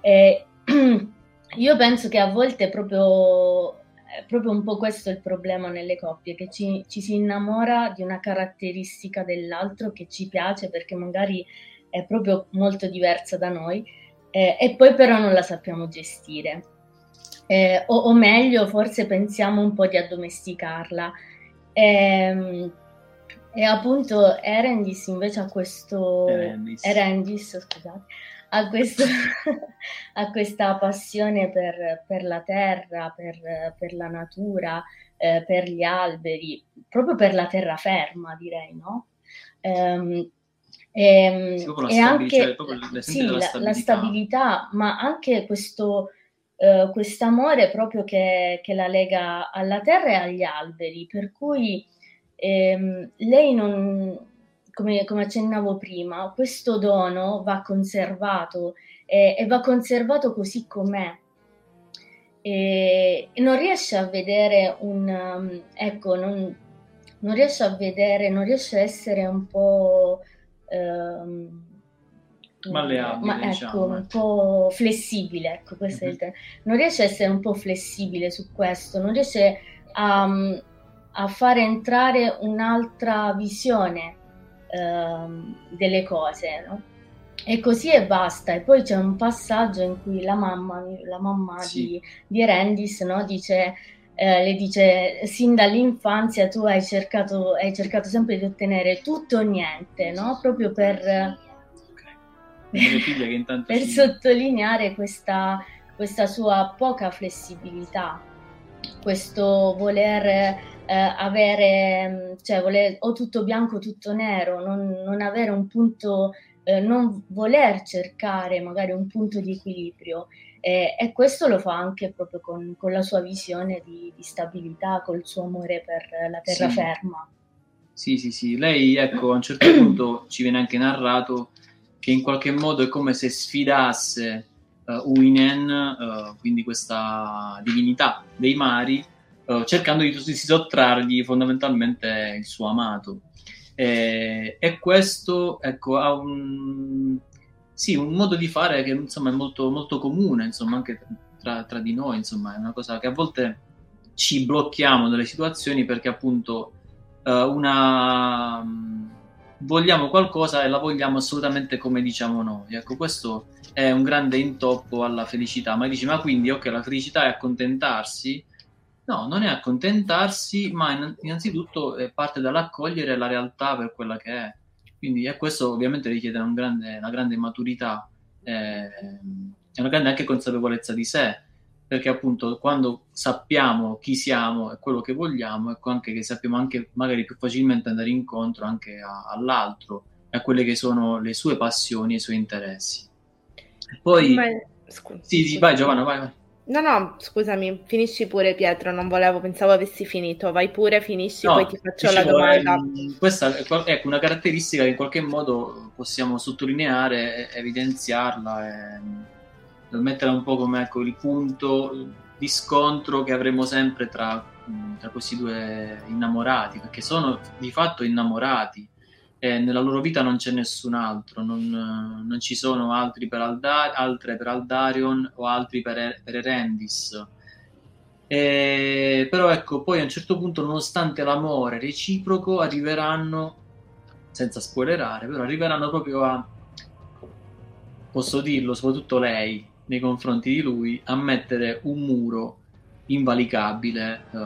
E, Io penso che a volte è proprio, è proprio un po' questo il problema nelle coppie, che ci, ci, si innamora di una caratteristica dell'altro che ci piace perché magari è proprio molto diversa da noi eh, e poi però non la sappiamo gestire. Eh, o, o, meglio, forse pensiamo un po' di addomesticarla. E, ehm, e appunto Erendis invece ha questo... Erendis, Erendis scusate a, questo, a questa passione per, per la terra, per, per la natura, eh, per gli alberi, proprio per la terraferma, direi, no? Um, e, sì, e anche cioè, sì, la, la, stabilità. ma anche questo uh, amore proprio che, che, la lega alla terra e agli alberi, per cui ehm, lei non, come, come, accennavo prima, questo dono va conservato eh, e va conservato così com'è. E, e non riesce a vedere un... Um, ecco, non, non, riesce a vedere, non riesce a essere un po'... Um, malleabile, ma, ecco, diciamo. un po' flessibile, ecco, questo mm-hmm. è il mhm. termine. Non riesce a essere un po' flessibile su questo, non riesce a, a fare entrare un'altra visione ehm, delle cose, no? E così e basta. E poi c'è un passaggio in cui la mamma, la mamma sì. di, di Rendis no, dice, eh, le dice: Sin dall'infanzia tu hai cercato, hai cercato sempre di ottenere tutto o niente, no? proprio per, per si... sottolineare questa, questa sua poca flessibilità, questo voler eh, avere, cioè voler, o tutto bianco o tutto nero, non, non avere un punto, eh, non voler cercare magari un punto di equilibrio. Eh, e questo lo fa anche proprio con, con la sua visione di, di, stabilità, col suo amore per la terraferma. Sì, sì, sì. Lei, ecco, a un certo punto ci viene anche narrato che in qualche modo è come se sfidasse uh, Uinen, uh, quindi questa divinità dei mari, uh, cercando di, di sottrargli fondamentalmente il suo amato. E, e questo ecco, ha un, sì, un modo di fare che insomma, è molto, molto comune insomma, anche tra, tra, di noi, insomma, è una cosa che a volte ci blocchiamo nelle situazioni perché appunto una vogliamo qualcosa e la vogliamo assolutamente come diciamo noi. Ecco, questo è un grande intoppo alla felicità. Ma dici, ma quindi, ok, la felicità è accontentarsi? No, non è accontentarsi, ma innanzitutto parte dall'accogliere la realtà per quella che è. Quindi e questo ovviamente richiede un grande, una grande maturità eh, e una grande anche consapevolezza di sé, perché appunto quando sappiamo chi siamo e quello che vogliamo, ecco anche che sappiamo anche magari più facilmente andare incontro anche a, all'altro, a quelle che sono le sue passioni e i suoi interessi. Poi... Beh, scusa, sì, scusa. vai Giovanna, vai, vai. No, no, scusami, finisci pure Pietro, non volevo, pensavo avessi finito. Vai pure, finisci, No, poi ti faccio la dicevo, domanda. ehm, questa è ecco, una caratteristica che in qualche modo possiamo sottolineare, evidenziarla e e metterla un po' come ecco, il punto di scontro che avremo sempre tra, mh, tra questi due innamorati, perché sono di fatto innamorati nella loro vita non c'è nessun altro, non, non ci sono altri per Alda- altre per Aldarion o altri per, per Erendis. E- però ecco, poi a un certo punto, nonostante l'amore reciproco, arriveranno, senza spoilerare, però arriveranno proprio a, posso dirlo, soprattutto lei, nei confronti di lui, a mettere un muro invalicabile eh,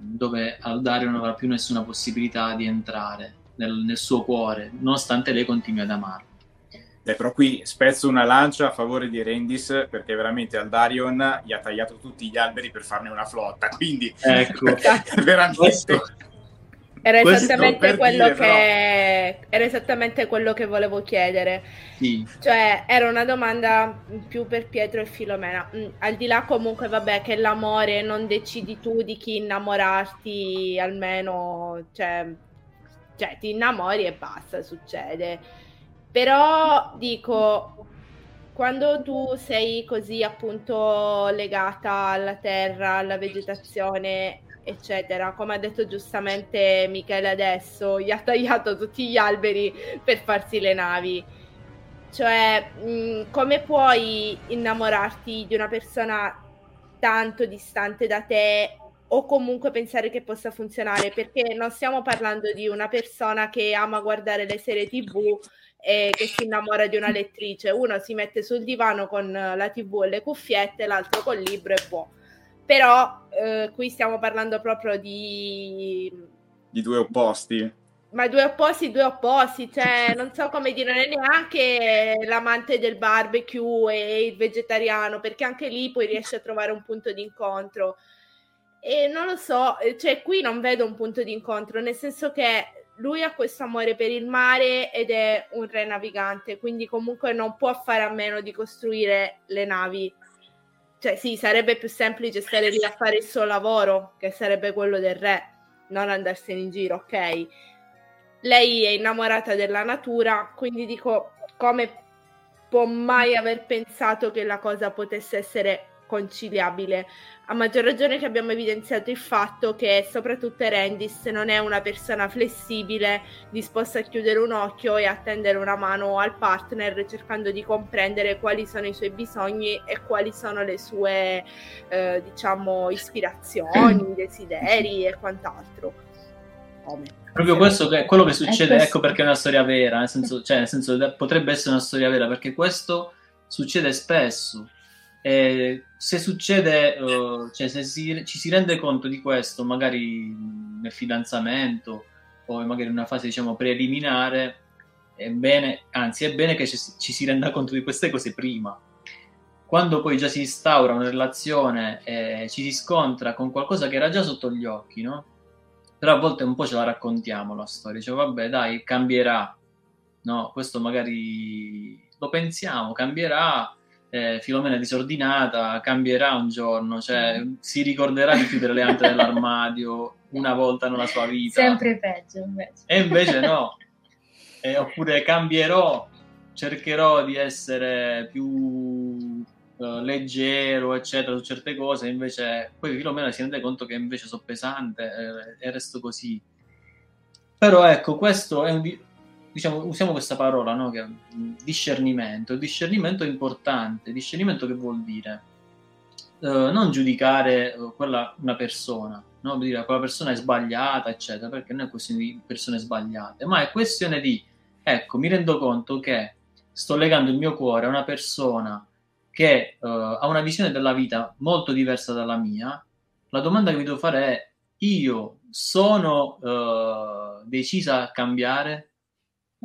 dove Aldarion non avrà più nessuna possibilità di entrare nel, nel suo cuore, nonostante lei continui ad amarlo. Eh, però qui spezzo una lancia a favore di Rendis perché veramente Aldarion gli ha tagliato tutti gli alberi per farne una flotta, quindi Ecco, veramente questo- Era esattamente, quello dire, che, era esattamente quello che volevo chiedere. sì, Cioè, era una domanda più per Pietro e Filomena. Mm, al di là comunque, vabbè, che l'amore non decidi tu di chi innamorarti, almeno, cioè, cioè ti innamori e basta, succede. Però dico, quando tu sei così appunto legata alla terra, alla vegetazione, eccetera, come ha detto giustamente Michele adesso, gli ha tagliato tutti gli alberi per farsi le navi. Cioè, mh, come puoi innamorarti di una persona tanto distante da te o comunque pensare che possa funzionare? Perché non stiamo parlando di una persona che ama guardare le serie TV e che si innamora di una lettrice. Uno si mette sul divano con la TV e le cuffiette, l'altro col libro e può. Però eh, qui stiamo parlando proprio di di due opposti. ma due opposti, due opposti, cioè non so come dire, non è neanche l'amante del barbecue e il vegetariano, perché anche lì poi riesci a trovare un punto di incontro. E non lo so, eh, cioè qui non vedo un punto di incontro, nel senso che lui ha questo amore per il mare ed è un re navigante, quindi comunque non può fare a meno di costruire le navi. Cioè sì, sarebbe più semplice stare lì a fare il suo lavoro, che sarebbe quello del re, non andarsene in giro, ok? lei è innamorata della natura, quindi dico come può mai aver pensato che la cosa potesse essere conciliabile? A maggior ragione che abbiamo evidenziato il fatto che soprattutto Erendis non è una persona flessibile, disposta a chiudere un occhio e a tendere una mano al partner cercando di comprendere quali sono i suoi bisogni e quali sono le sue, eh, diciamo, ispirazioni, desideri e quant'altro. Come? proprio questo che è quello che succede, questo. ecco perché è una storia vera, nel senso, cioè, nel senso potrebbe essere una storia vera, perché questo succede spesso. E se succede, eh, cioè se si- ci si rende conto di questo, magari nel fidanzamento o magari in una fase, diciamo, preliminare, è bene, anzi, è bene che ci, ci si renda conto di queste cose prima. Quando poi già si instaura una relazione e ci si scontra con qualcosa che era già sotto gli occhi, no? Però a volte un po' ce la raccontiamo la storia, cioè vabbè dai, cambierà, no? Questo magari lo pensiamo, cambierà, eh, Filomena disordinata, cambierà un giorno, cioè si ricorderà di chiudere le ante dell'armadio una volta nella sua vita. Sempre peggio invece. E invece no. Eh, oppure cambierò, cercherò di essere più eh, leggero, eccetera, su certe cose, invece poi Filomena si rende conto che invece sono pesante eh, e resto così. Però ecco, questo è un... di- Diciamo, usiamo questa parola, no? Che discernimento. Il discernimento è importante. Discernimento che vuol dire? Eh, non giudicare eh, quella, una persona, no? dire quella persona è sbagliata, eccetera, perché non è questione di persone sbagliate, ma è questione di, ecco, mi rendo conto che sto legando il mio cuore a una persona che eh, ha una visione della vita molto diversa dalla mia. La domanda che vi devo fare è, io sono eh, decisa a cambiare?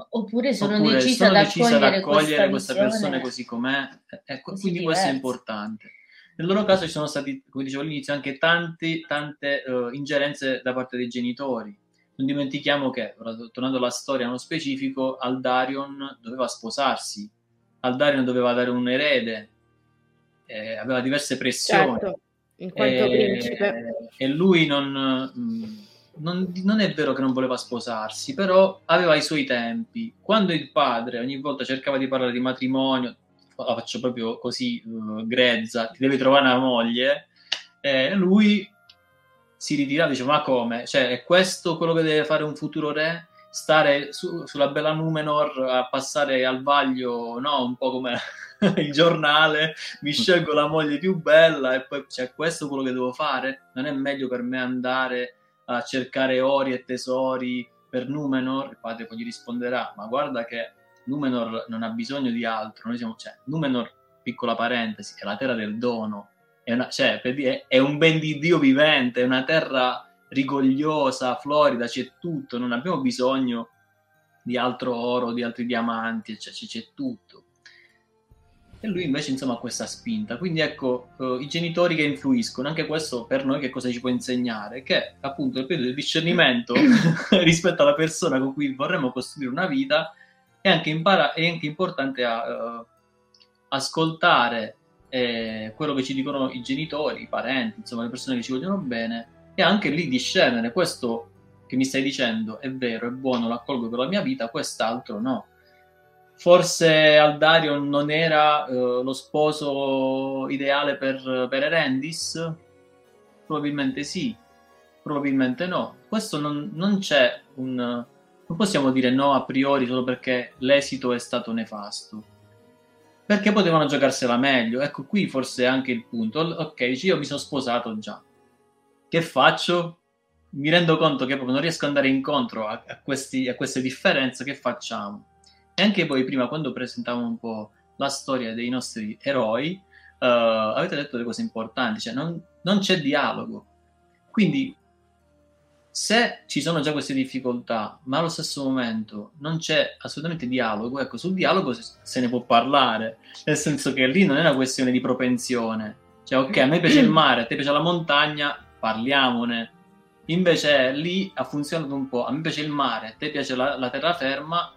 Oppure sono Oppure decisa sono ad decisa ad accogliere, accogliere questa, visione persona così com'è? Ecco, così quindi questo è importante. Nel loro caso ci sono stati, come dicevo all'inizio, anche tanti, tante eh, ingerenze da parte dei genitori. Non dimentichiamo che, tornando alla storia nello specifico, Aldarion doveva sposarsi, Aldarion doveva dare un erede eh, aveva diverse pressioni. Certo, in quanto e, principe. E lui non, non, non, è vero che non voleva sposarsi, però aveva i suoi tempi. Quando il padre ogni volta cercava di parlare di matrimonio, la faccio proprio così uh, grezza, ti devi trovare una moglie, eh, lui si ritirava e diceva ma come? Cioè è questo quello che deve fare un futuro re? Stare su, sulla bella Numenor a passare al vaglio, no? Un po' come il giornale, mi scelgo la moglie più bella e poi cioè, questo quello che devo fare? Non è meglio per me andare a cercare ori e tesori per Numenor? Il padre poi gli risponderà, ma guarda che Numenor non ha bisogno di altro, noi siamo, cioè, Numenor, piccola parentesi, è la terra del dono, è, una, cioè, dire, è un ben di Dio vivente, è una terra rigogliosa, florida, c'è tutto, non abbiamo bisogno di altro oro, di altri diamanti, cioè, c'è tutto e lui invece insomma ha questa spinta. Quindi ecco, uh, i genitori che influiscono, anche questo per noi che cosa ci può insegnare? Che appunto il periodo di discernimento rispetto alla persona con cui vorremmo costruire una vita è anche, impara- è anche importante a, uh, ascoltare eh, quello che ci dicono i genitori, i parenti, insomma le persone che ci vogliono bene e anche lì discernere questo che mi stai dicendo è vero, è buono, lo accolgo per la mia vita, quest'altro no Forse Aldarion non era uh, lo sposo ideale per, per Erendis? Probabilmente sì, probabilmente no. Questo non, non c'è un... Non possiamo dire no a priori solo perché l'esito è stato nefasto. Perché potevano giocarsela meglio. Ecco, qui forse anche il punto. Ok, io mi sono sposato già. Che faccio? Mi rendo conto che proprio non riesco ad andare incontro a, a, questi, a queste differenze. Che facciamo? E anche voi prima, quando presentavamo un po' la storia dei nostri eroi, uh, avete detto delle cose importanti, cioè non, non c'è dialogo. Quindi se ci sono già queste difficoltà, ma allo stesso momento non c'è assolutamente dialogo, ecco, sul dialogo se ne può parlare, nel senso che lì non è una questione di propensione, cioè ok, a me piace il mare, a te piace la montagna, parliamone. Invece lì ha funzionato un po', a me piace il mare, a te piace la, la terraferma,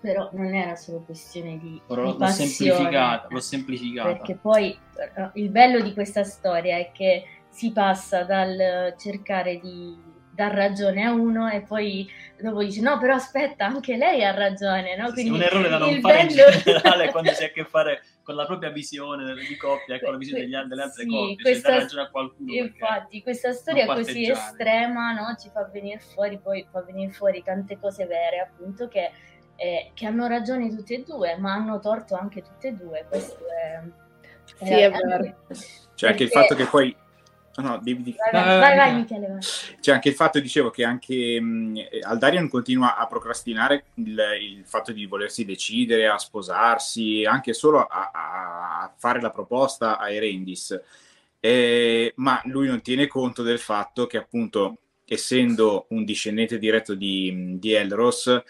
però non era solo questione di, Però di l'ho semplificata, l'ho semplificata. Perché poi eh, il bello di questa storia è che si passa dal cercare di dar ragione a uno e poi dopo dice no però aspetta anche lei ha ragione no? Quindi un errore da non fare bello... in generale quando si ha a che fare con la propria visione di coppia e con la visione degli, delle altre sì, coppie cioè, questa, cioè, ragione a qualcuno infatti questa storia così estrema no? ci fa venire fuori poi fa venire fuori tante cose vere appunto che eh, che hanno ragione tutti e due, ma hanno torto anche tutte e due. Questo è, è sì, è vero. C'è anche il fatto che poi No, di, di... Vai, vai, vai, vai, Michele. Vai. C'è anche il fatto, dicevo, che anche mh, Aldarion continua a procrastinare il, il, fatto di volersi decidere a sposarsi, anche solo a, a fare la proposta a Erendis. Eh, ma lui non tiene conto del fatto che, appunto, essendo un discendente diretto di, di Elros,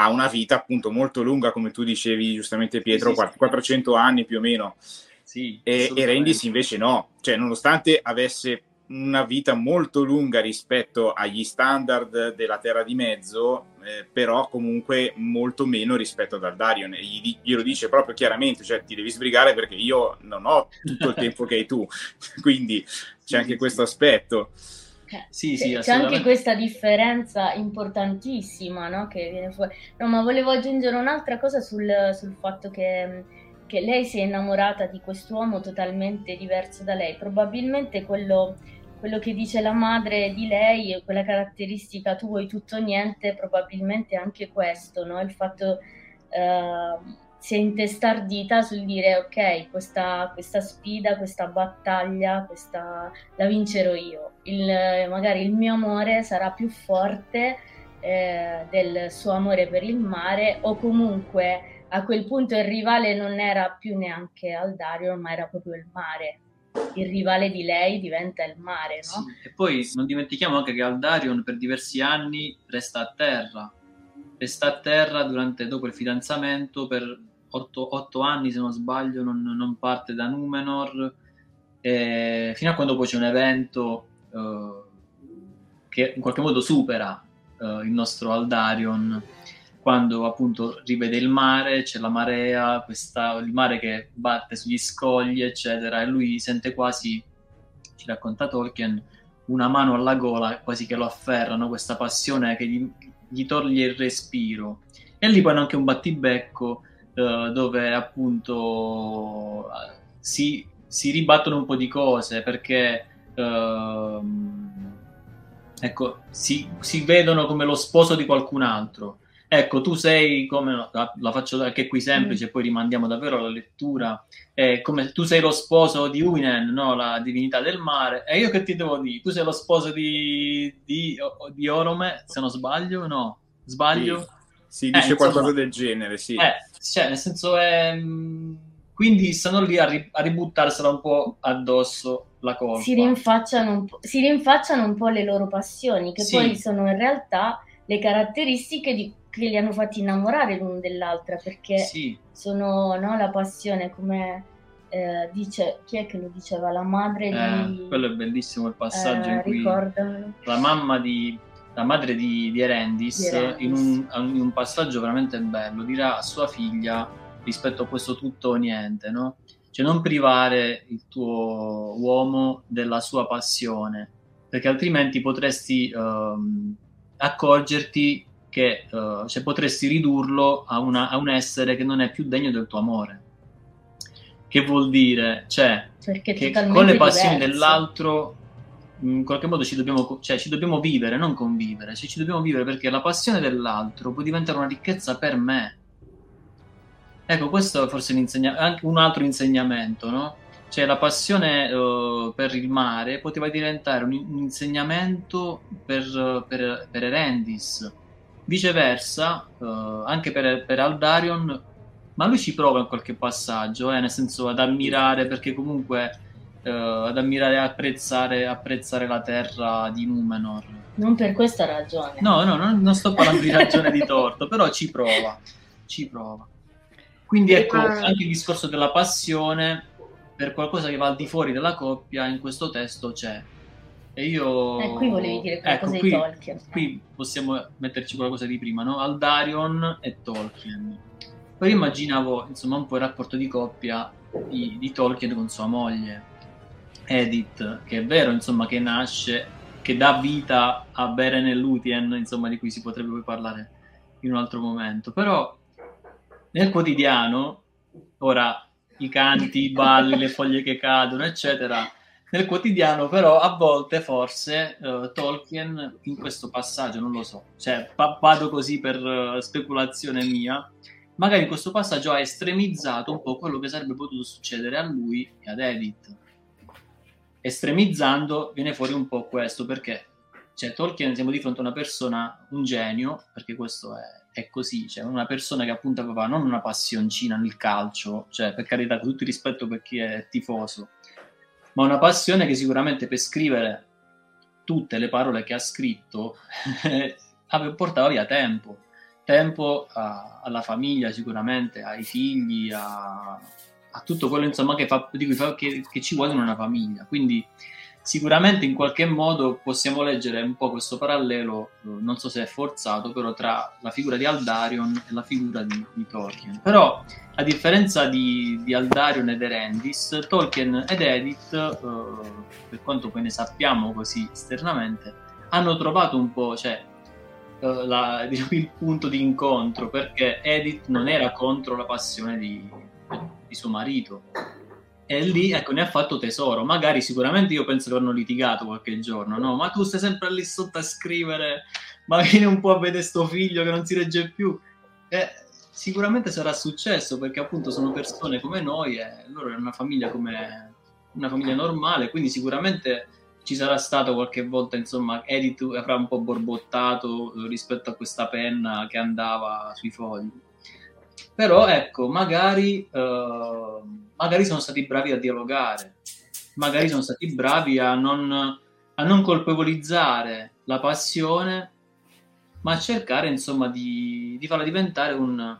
ha una vita appunto molto lunga, come tu dicevi giustamente Pietro, sì, sì, 400 sì. anni più o meno. Sì, e, e Rendis invece no, cioè nonostante avesse una vita molto lunga rispetto agli standard della Terra di Mezzo, eh, però comunque molto meno rispetto ad Aldarion. E gli, glielo dice proprio chiaramente, cioè ti devi sbrigare perché io non ho tutto il tempo che hai tu, quindi c'è anche questo aspetto. Eh, sì, sì, c'è anche questa differenza importantissima no? che viene fuori. No, ma volevo aggiungere un'altra cosa sul, sul fatto che, che, lei si è innamorata di quest'uomo totalmente diverso da lei. Probabilmente quello, quello che dice la madre di lei, quella caratteristica tu vuoi tutto o niente, probabilmente anche questo, no? il fatto... Uh, si è intestardita sul dire ok, questa, questa sfida, questa battaglia, questa, la vincerò io. Il, magari il mio amore sarà più forte eh, del suo amore per il mare o comunque a quel punto il rivale non era più neanche Aldarion ma era proprio il mare. Il rivale di lei diventa il mare, no? Sì. E poi non dimentichiamo anche che Aldarion per diversi anni resta a terra, resta a terra durante, dopo il fidanzamento per otto, otto anni se non sbaglio non, non parte da Numenor eh, fino a quando poi c'è un evento eh, che in qualche modo supera eh, il nostro Aldarion quando appunto rivede il mare, c'è la marea, questa, il mare che batte sugli scogli, eccetera, e lui sente quasi, ci racconta Tolkien, una mano alla gola, quasi che lo afferrano, questa passione che gli, gli toglie il respiro. E lì poi anche un battibecco eh, dove appunto si, si, ribattono un po' di cose perché eh, ecco, si, si vedono come lo sposo di qualcun altro Ecco, tu sei come la, la faccio anche qui semplice, mm. poi rimandiamo davvero alla lettura. Eh, come tu sei lo sposo di Uinen, no? la divinità del mare, e io che ti devo dire? Tu sei lo sposo di, di, di Orome, se non sbaglio, no? Sbaglio? Sì, si dice eh, qualcosa del genere, sì. Eh, cioè, nel senso è. Mm, quindi stanno lì a, ri, a ributtarsela un po' addosso la colpa. Si rinfacciano un po', si rinfacciano un po' le loro passioni, che sì. poi sono in realtà le caratteristiche di che li hanno fatti innamorare l'uno dell'altra perché sì. sono no, la passione come eh, dice chi è che lo diceva la madre eh, di quello è bellissimo il passaggio eh, in cui ricordamelo. la mamma di la madre di, di Erendis, di Erendis. In, un, in, un, passaggio veramente bello dirà a sua figlia rispetto a questo tutto o niente no? cioè non privare il tuo uomo della sua passione perché altrimenti potresti um, accorgerti che uh, cioè, potresti ridurlo a, una, a, un essere che non è più degno del tuo amore. Che vuol dire, cioè, che con le passioni diverso. dell'altro in qualche modo ci dobbiamo, cioè, ci dobbiamo vivere, non convivere, cioè, ci dobbiamo vivere perché la passione dell'altro può diventare una ricchezza per me. Ecco, questo è forse anche un altro insegnamento, no? Cioè, la passione uh, per il mare poteva diventare un, un insegnamento per, per, per Erendis, Viceversa, uh, anche per, per, Aldarion, ma lui ci prova in qualche passaggio, eh, nel senso ad ammirare, perché comunque uh, ad ammirare e apprezzare, apprezzare la terra di Numenor. Non per questa ragione. No, no, non, non sto parlando di ragione di torto, però ci prova, ci prova. Quindi ecco, anche il discorso della passione per qualcosa che va al di fuori della coppia in questo testo c'è. E io... Eh, qui volevi dire qualcosa ecco, qui, di Tolkien. Qui possiamo metterci qualcosa di prima, no? Aldarion e Tolkien. Poi immaginavo, insomma, un po' il rapporto di coppia di, di Tolkien con sua moglie, Edith, che è vero, insomma, che nasce, che dà vita a Beren e Lúthien, insomma, di cui si potrebbe poi parlare in un altro momento. Però nel quotidiano, ora i canti, i balli, le foglie che cadono, eccetera, nel quotidiano, però, a volte forse uh, Tolkien in questo passaggio, non lo so, cioè pa- vado così per uh, speculazione mia, magari in questo passaggio ha estremizzato un po' quello che sarebbe potuto succedere a lui e ad Edith. Estremizzando viene fuori un po' questo, perché cioè, Tolkien siamo di fronte a una persona, un genio, perché questo è, è così, cioè una persona che appunto aveva non una passioncina nel calcio, cioè per carità, con tutto il rispetto per chi è tifoso, ma una passione che sicuramente per scrivere tutte le parole che ha scritto portava via tempo, tempo a, alla famiglia sicuramente, ai figli, a, a tutto quello insomma, che, fa, fa, che, che ci vuole in una famiglia. Quindi sicuramente in qualche modo possiamo leggere un po' questo parallelo, eh, non so se è forzato, però tra la figura di Aldarion e la figura di, di Tolkien. Però, a differenza di, di, Aldarion ed Erendis, Tolkien ed Edith, eh, per quanto poi ne sappiamo così esternamente, hanno trovato un po', cioè, eh, la, il punto di incontro, perché Edith non era contro la passione di, di suo marito, e lì ecco ne ha fatto tesoro. Magari sicuramente io penso che hanno litigato qualche giorno, no? Ma tu stai sempre lì sotto a scrivere, ma vieni un po' a vedere sto figlio che non si regge più. E sicuramente sarà successo perché appunto sono persone come noi e loro è una famiglia come una famiglia normale, quindi sicuramente ci sarà stato qualche volta, insomma, Edith avrà un po' borbottato rispetto a questa penna che andava sui fogli. Però ecco, magari uh, magari sono stati bravi a dialogare, magari sono stati bravi a non, a non colpevolizzare la passione, ma a cercare insomma di, di farla diventare un,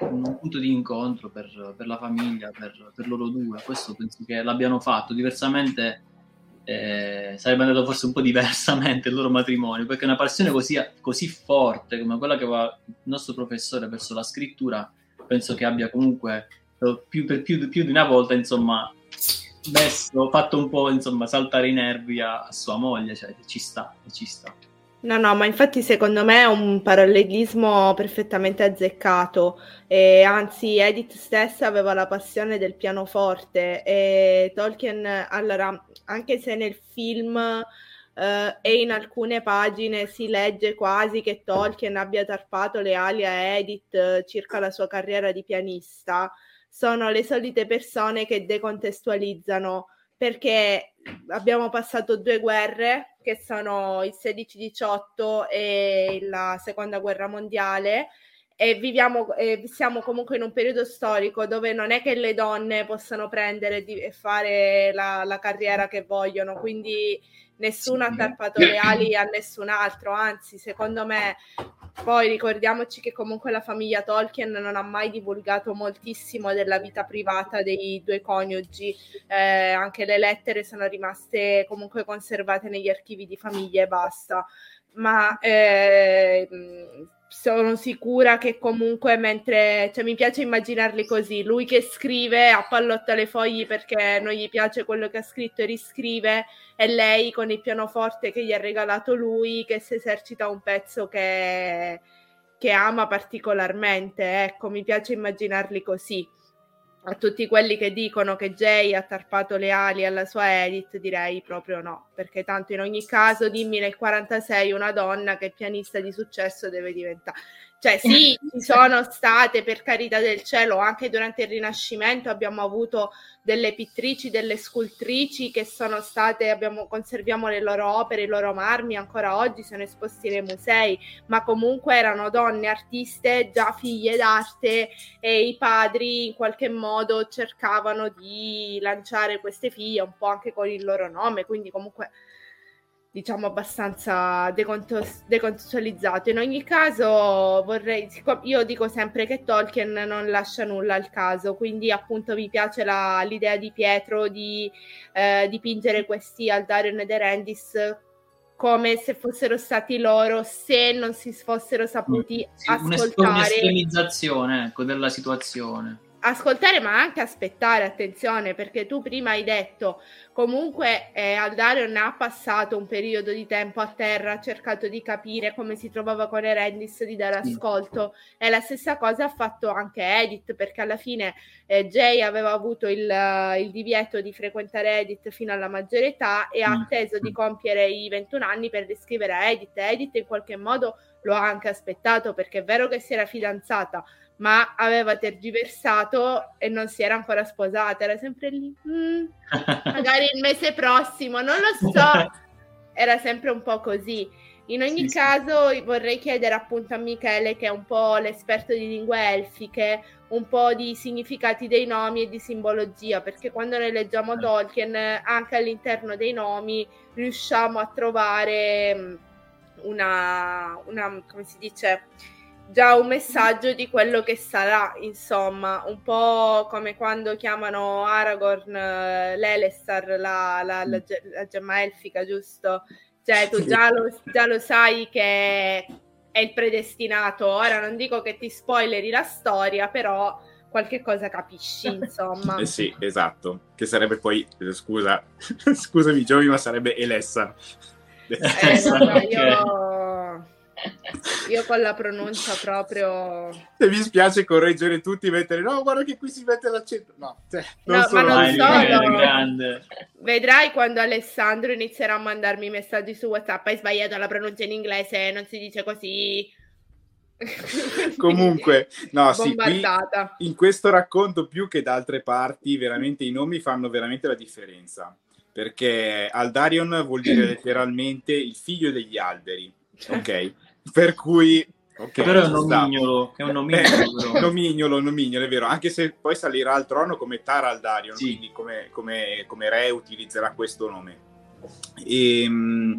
un, punto di incontro per, per la famiglia, per, per, loro due. Questo penso che l'abbiano fatto, diversamente eh, sarebbe andato forse un po' diversamente il loro matrimonio, perché una passione così, così forte come quella che aveva il nostro professore verso la scrittura, penso che abbia comunque eh, più, per più, più di una volta, insomma, messo, fatto un po' insomma, saltare i nervi a, a sua moglie, cioè ci sta, ci sta. No, no, ma infatti secondo me è un parallelismo perfettamente azzeccato. E anzi, Edith stessa aveva la passione del pianoforte e Tolkien, allora, anche se nel film eh, e in alcune pagine si legge quasi che Tolkien abbia tarpato le ali a Edith eh, circa la sua carriera di pianista, sono le solite persone che decontestualizzano perché abbiamo passato due guerre che sono il 16-18 e la seconda guerra mondiale e viviamo e siamo comunque in un periodo storico dove non è che le donne possano prendere e fare la, la carriera che vogliono, quindi nessuno ha tarpato le ali a nessun altro, anzi secondo me poi ricordiamoci che comunque la famiglia Tolkien non ha mai divulgato moltissimo della vita privata dei due coniugi, eh, anche le lettere sono rimaste comunque conservate negli archivi di famiglia e basta. Ma eh, sono sicura che comunque mentre cioè, mi piace immaginarli così, lui che scrive appallotta le foglie perché non gli piace quello che ha scritto e riscrive e lei con il pianoforte che gli ha regalato lui che si esercita un pezzo che, che ama particolarmente, ecco mi piace immaginarli così a tutti quelli che dicono che Jay ha tarpato le ali alla sua Edith, direi proprio no, perché tanto in ogni caso dimmi nel 46 una donna che pianista di successo deve diventare. Cioè sì, ci sono state per carità del cielo, anche durante il Rinascimento abbiamo avuto delle pittrici, delle scultrici che sono state, abbiamo, conserviamo le loro opere, i loro marmi, ancora oggi sono esposti nei musei, ma comunque erano donne artiste, già figlie d'arte e i padri in qualche modo cercavano di lanciare queste figlie un po' anche con il loro nome, quindi comunque diciamo abbastanza decontestualizzato. In ogni caso vorrei, io dico sempre che Tolkien non lascia nulla al caso, quindi appunto mi piace la, l'idea di Pietro di eh, dipingere questi Aldarion ed Erendis come se fossero stati loro se non si fossero saputi sì, ascoltare. Un'estremizzazione ecco, della situazione ascoltare ma anche aspettare, attenzione, perché tu prima hai detto comunque eh, Aldarion ha passato un periodo di tempo a terra, ha cercato di capire come si trovava con Erendis, di dare ascolto. E la stessa cosa ha fatto anche Edith, perché alla fine eh, Jay aveva avuto il, il, divieto di frequentare Edith fino alla maggiore età e ha atteso di compiere i 21 anni per descrivere a Edith. Edith in qualche modo lo ha anche aspettato perché è vero che si era fidanzata, ma aveva tergiversato e non si era ancora sposata, era sempre lì, mm, magari il mese prossimo, non lo so, era sempre un po' così. In ogni sì, caso sì. vorrei chiedere appunto a Michele, che è un po' l'esperto di lingue elfiche, un po' di significati dei nomi e di simbologia, perché quando noi leggiamo certo. Tolkien, anche all'interno dei nomi riusciamo a trovare mm, una, una come si dice, già un messaggio di quello che sarà, insomma, un po' come quando chiamano Aragorn uh, l'Elestar, la, la, la, la, gemma elfica, giusto? Cioè, tu già lo, già lo sai che è il predestinato. Ora non dico che ti spoileri la storia, però qualche cosa capisci, insomma. eh sì, esatto. Che sarebbe poi, scusa, scusami Giovi, ma sarebbe Elessa. Eh, no, io io con la pronuncia proprio... Se mi spiace correggere tutti e mettere no, guarda che qui si mette l'accento. No, cioè, non no ma non solo. Vedrai quando Alessandro inizierà a mandarmi messaggi su WhatsApp. Hai sbagliato la pronuncia in inglese, non si dice così. Comunque, no, sì, qui, in questo racconto più che da altre parti, veramente i nomi fanno veramente la differenza. Perché Aldarion vuol dire letteralmente il figlio degli alberi, ok? Per cui Okay, però è un nomignolo, è un nomignolo, eh, nomignolo, nomignolo, è vero, anche se poi salirà al trono come Taraldarion, sì. quindi come, come, come, re utilizzerà questo nome. E, ehm,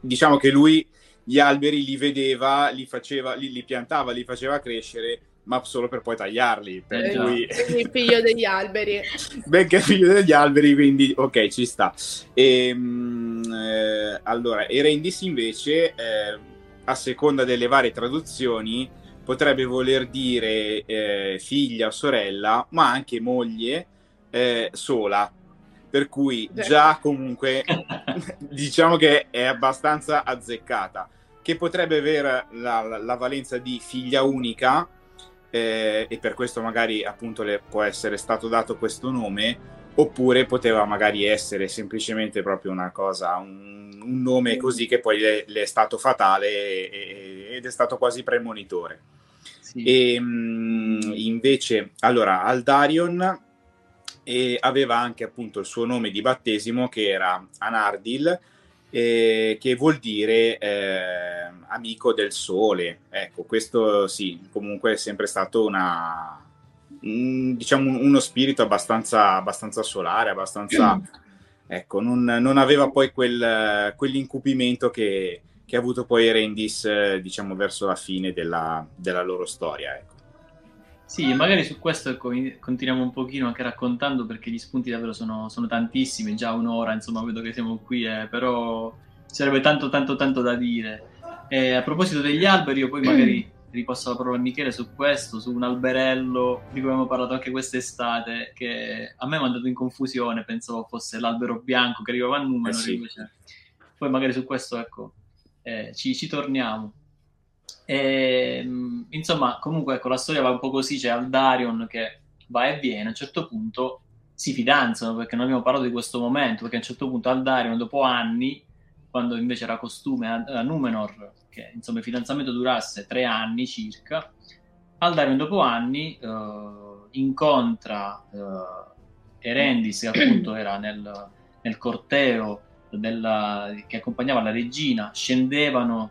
diciamo che lui gli alberi li vedeva, li, faceva, li, li piantava, li faceva crescere, ma solo per poi tagliarli. Per Eh, cui... Il figlio degli alberi. Benché figlio degli alberi, quindi ok, ci sta. E, eh, allora, Erendis invece, eh, a seconda delle varie traduzioni, potrebbe voler dire eh, figlia o sorella, ma anche moglie eh, sola. Per cui già comunque diciamo che è abbastanza azzeccata. Che potrebbe avere la, la, valenza di figlia unica, eh, e per questo magari appunto le può essere stato dato questo nome oppure poteva magari essere semplicemente proprio una cosa un, un nome così che poi le, le è stato fatale e, ed è stato quasi premonitore Sì. e mh, invece allora Aldarion e aveva anche appunto il suo nome di battesimo che era Anardil eh, che vuol dire eh, amico del sole. Ecco, questo sì, comunque è sempre stato una, diciamo uno spirito abbastanza, abbastanza solare, abbastanza... Ecco, non, non aveva poi quel, quell'incupimento che, che ha avuto poi Erendis, eh, diciamo, verso la fine della, della loro storia. Ecco. Sì, magari su questo ecco, in- continuiamo un pochino anche raccontando perché gli spunti davvero sono, sono tantissimi, già un'ora, insomma, vedo che siamo qui, eh, però ci sarebbe tanto tanto tanto da dire. E a proposito degli alberi, io poi magari ripasso la parola a Michele su questo, su un alberello di cui abbiamo parlato anche quest'estate, che a me mi ha mandato in confusione, pensavo fosse l'albero bianco che arrivava a numero, Eh sì. poi magari su questo, ecco, eh, ci, ci torniamo. E, mh, insomma, comunque, ecco, la storia va un po' così: c'è Aldarion che va e viene. A un certo punto si fidanzano perché non abbiamo parlato di questo momento. Perché a un certo punto Aldarion, dopo anni, quando invece era costume a, a Numenor, che insomma il fidanzamento durasse tre anni circa, Aldarion, dopo anni, eh, incontra eh, Erendis, che appunto era nel, nel corteo della- che accompagnava la regina, scendevano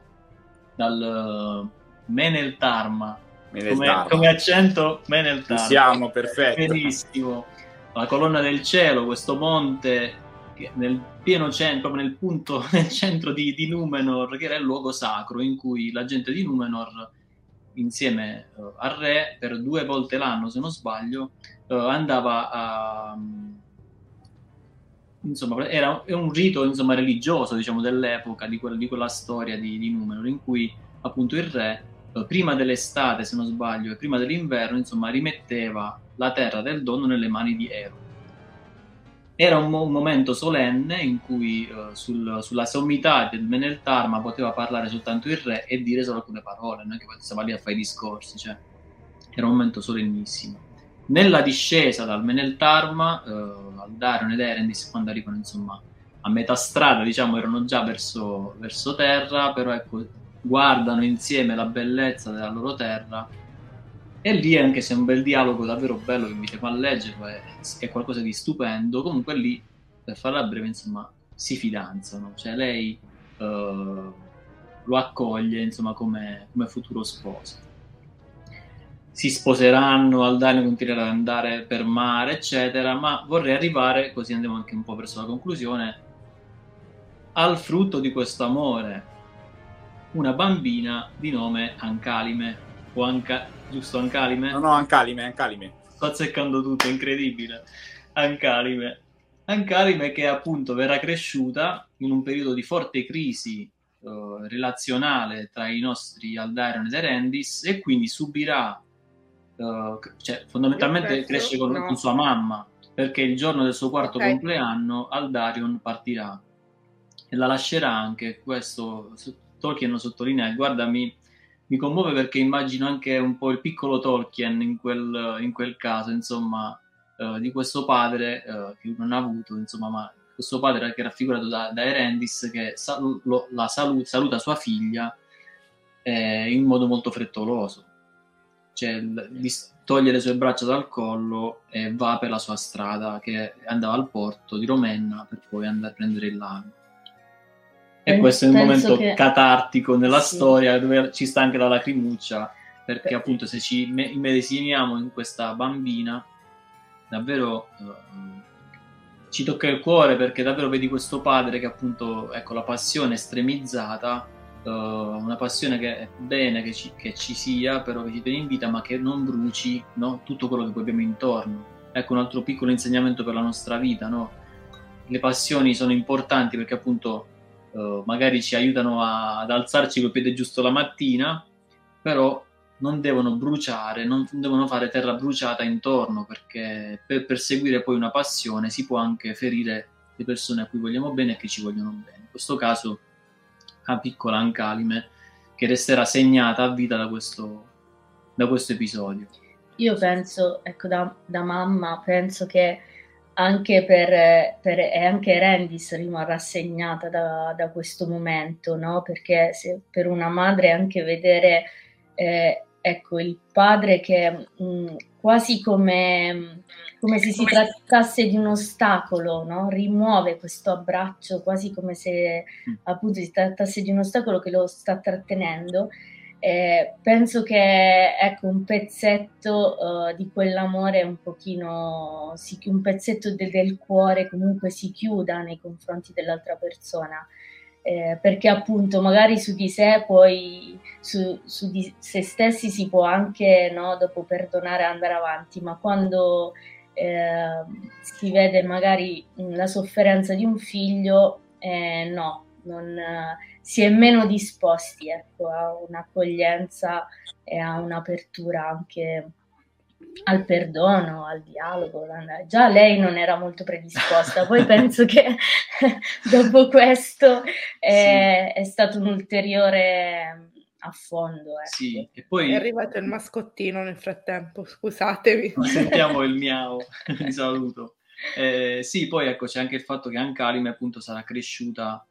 dal Menel Tarma. Come, come accento Menel Tarma. siamo, perfetto. benissimo. La colonna del cielo questo monte nel pieno centro nel punto nel centro di, di Numenor che era il luogo sacro in cui la gente di Numenor insieme eh, al re per due volte l'anno se non sbaglio eh, andava a insomma era un rito insomma religioso diciamo dell'epoca di, quella- di quella storia di, di Numenor in cui appunto il re eh, prima dell'estate se non sbaglio e prima dell'inverno insomma rimetteva la terra del dono nelle mani di Ero era un, mo- un momento solenne in cui eh, sul- sulla sommità del Meneltarma poteva parlare soltanto il re e dire solo alcune parole, non è che stava lì a fare i discorsi, cioè era un momento solennissimo. Nella discesa dal Meneltarma, eh, Aldarion ed Erendis, quando arrivano insomma a metà strada, diciamo, erano già verso, verso terra, però ecco, guardano insieme la bellezza della loro terra e lì, anche se è un bel dialogo davvero bello che invitiamo a leggerlo, è, è qualcosa di stupendo. Comunque lì, per farla breve, insomma, si fidanzano. Cioè lei eh, lo accoglie, insomma, come, come futuro sposo. Si sposeranno, Aldano continuerà ad andare per mare, eccetera, ma vorrei arrivare, così andiamo anche un po' verso la conclusione, al frutto di questo amore. Una bambina di nome Ancalime, o Anca, giusto Ancalime? No, no, Ancalime, Ancalime. sto azzeccando tutto, è incredibile. Ancalime. Ancalime che appunto verrà cresciuta in un periodo di forte crisi eh, relazionale tra i nostri Aldarion ed Erendis e quindi subirà, eh, cioè fondamentalmente cresce con, no. con sua mamma perché il giorno del suo quarto Ok. compleanno Aldarion partirà e la lascerà anche, questo Tolkien sottolinea, guardami mi commuove perché immagino anche un po' il piccolo Tolkien in quel, in quel caso, insomma, eh, di questo padre eh, che non ha avuto, insomma, ma questo padre che è raffigurato da, da Erendis che sal- lo- la salu- saluta sua figlia eh, in modo molto frettoloso. Cioè, l- gli toglie le sue braccia dal collo e va per la sua strada che andava al porto di Romenna per poi andare a prendere il lago. E Pen- questo è un momento che- catartico nella Sì. storia dove ci sta anche la lacrimuccia, perché appunto se ci me- immedesimiamo in questa bambina, davvero eh, ci tocca il cuore perché davvero vedi questo padre che appunto, ecco, la passione estremizzata, eh, una passione che è bene che ci, che ci, sia, però che ci tiene in vita, ma che non bruci no? tutto quello che poi abbiamo intorno. Ecco un altro piccolo insegnamento per la nostra vita, no? Le passioni sono importanti perché appunto uh, magari ci aiutano a, ad alzarci col piede giusto la mattina, però non devono bruciare, non devono fare terra bruciata intorno, perché per perseguire poi una passione si può anche ferire le persone a cui vogliamo bene e che ci vogliono bene. In questo caso una piccola ancalime che resterà segnata a vita da questo, da questo episodio. Io penso, ecco, da, da mamma, penso che anche per, per e anche Rendis rimarrà segnata da, da questo momento, no? Perché se per una madre anche vedere eh, ecco, il padre che mh, mm, quasi come, come, se si trattasse di un ostacolo, no? rimuove questo abbraccio quasi come se mm. appunto si trattasse di un ostacolo che lo sta trattenendo. Eh, penso che ecco, un pezzetto uh, di quell'amore un pochino, si, un pezzetto de- del cuore comunque si chiuda nei confronti dell'altra persona. Eh, perché appunto magari su di sé poi su, su di se stessi si può anche no, dopo perdonare andare avanti, ma quando eh, si vede magari la sofferenza di un figlio, eh, no, non, si è meno disposti ecco, a un'accoglienza e a un'apertura anche al perdono, al dialogo. Già lei non era molto predisposta, poi penso che dopo questo è, sì. è, stato un ulteriore affondo. Ecco. Sì, e poi è arrivato il mascottino nel frattempo, scusatevi. Sentiamo il miau, vi saluto. Eh, sì, poi ecco c'è anche il fatto che Ancalime appunto sarà cresciuta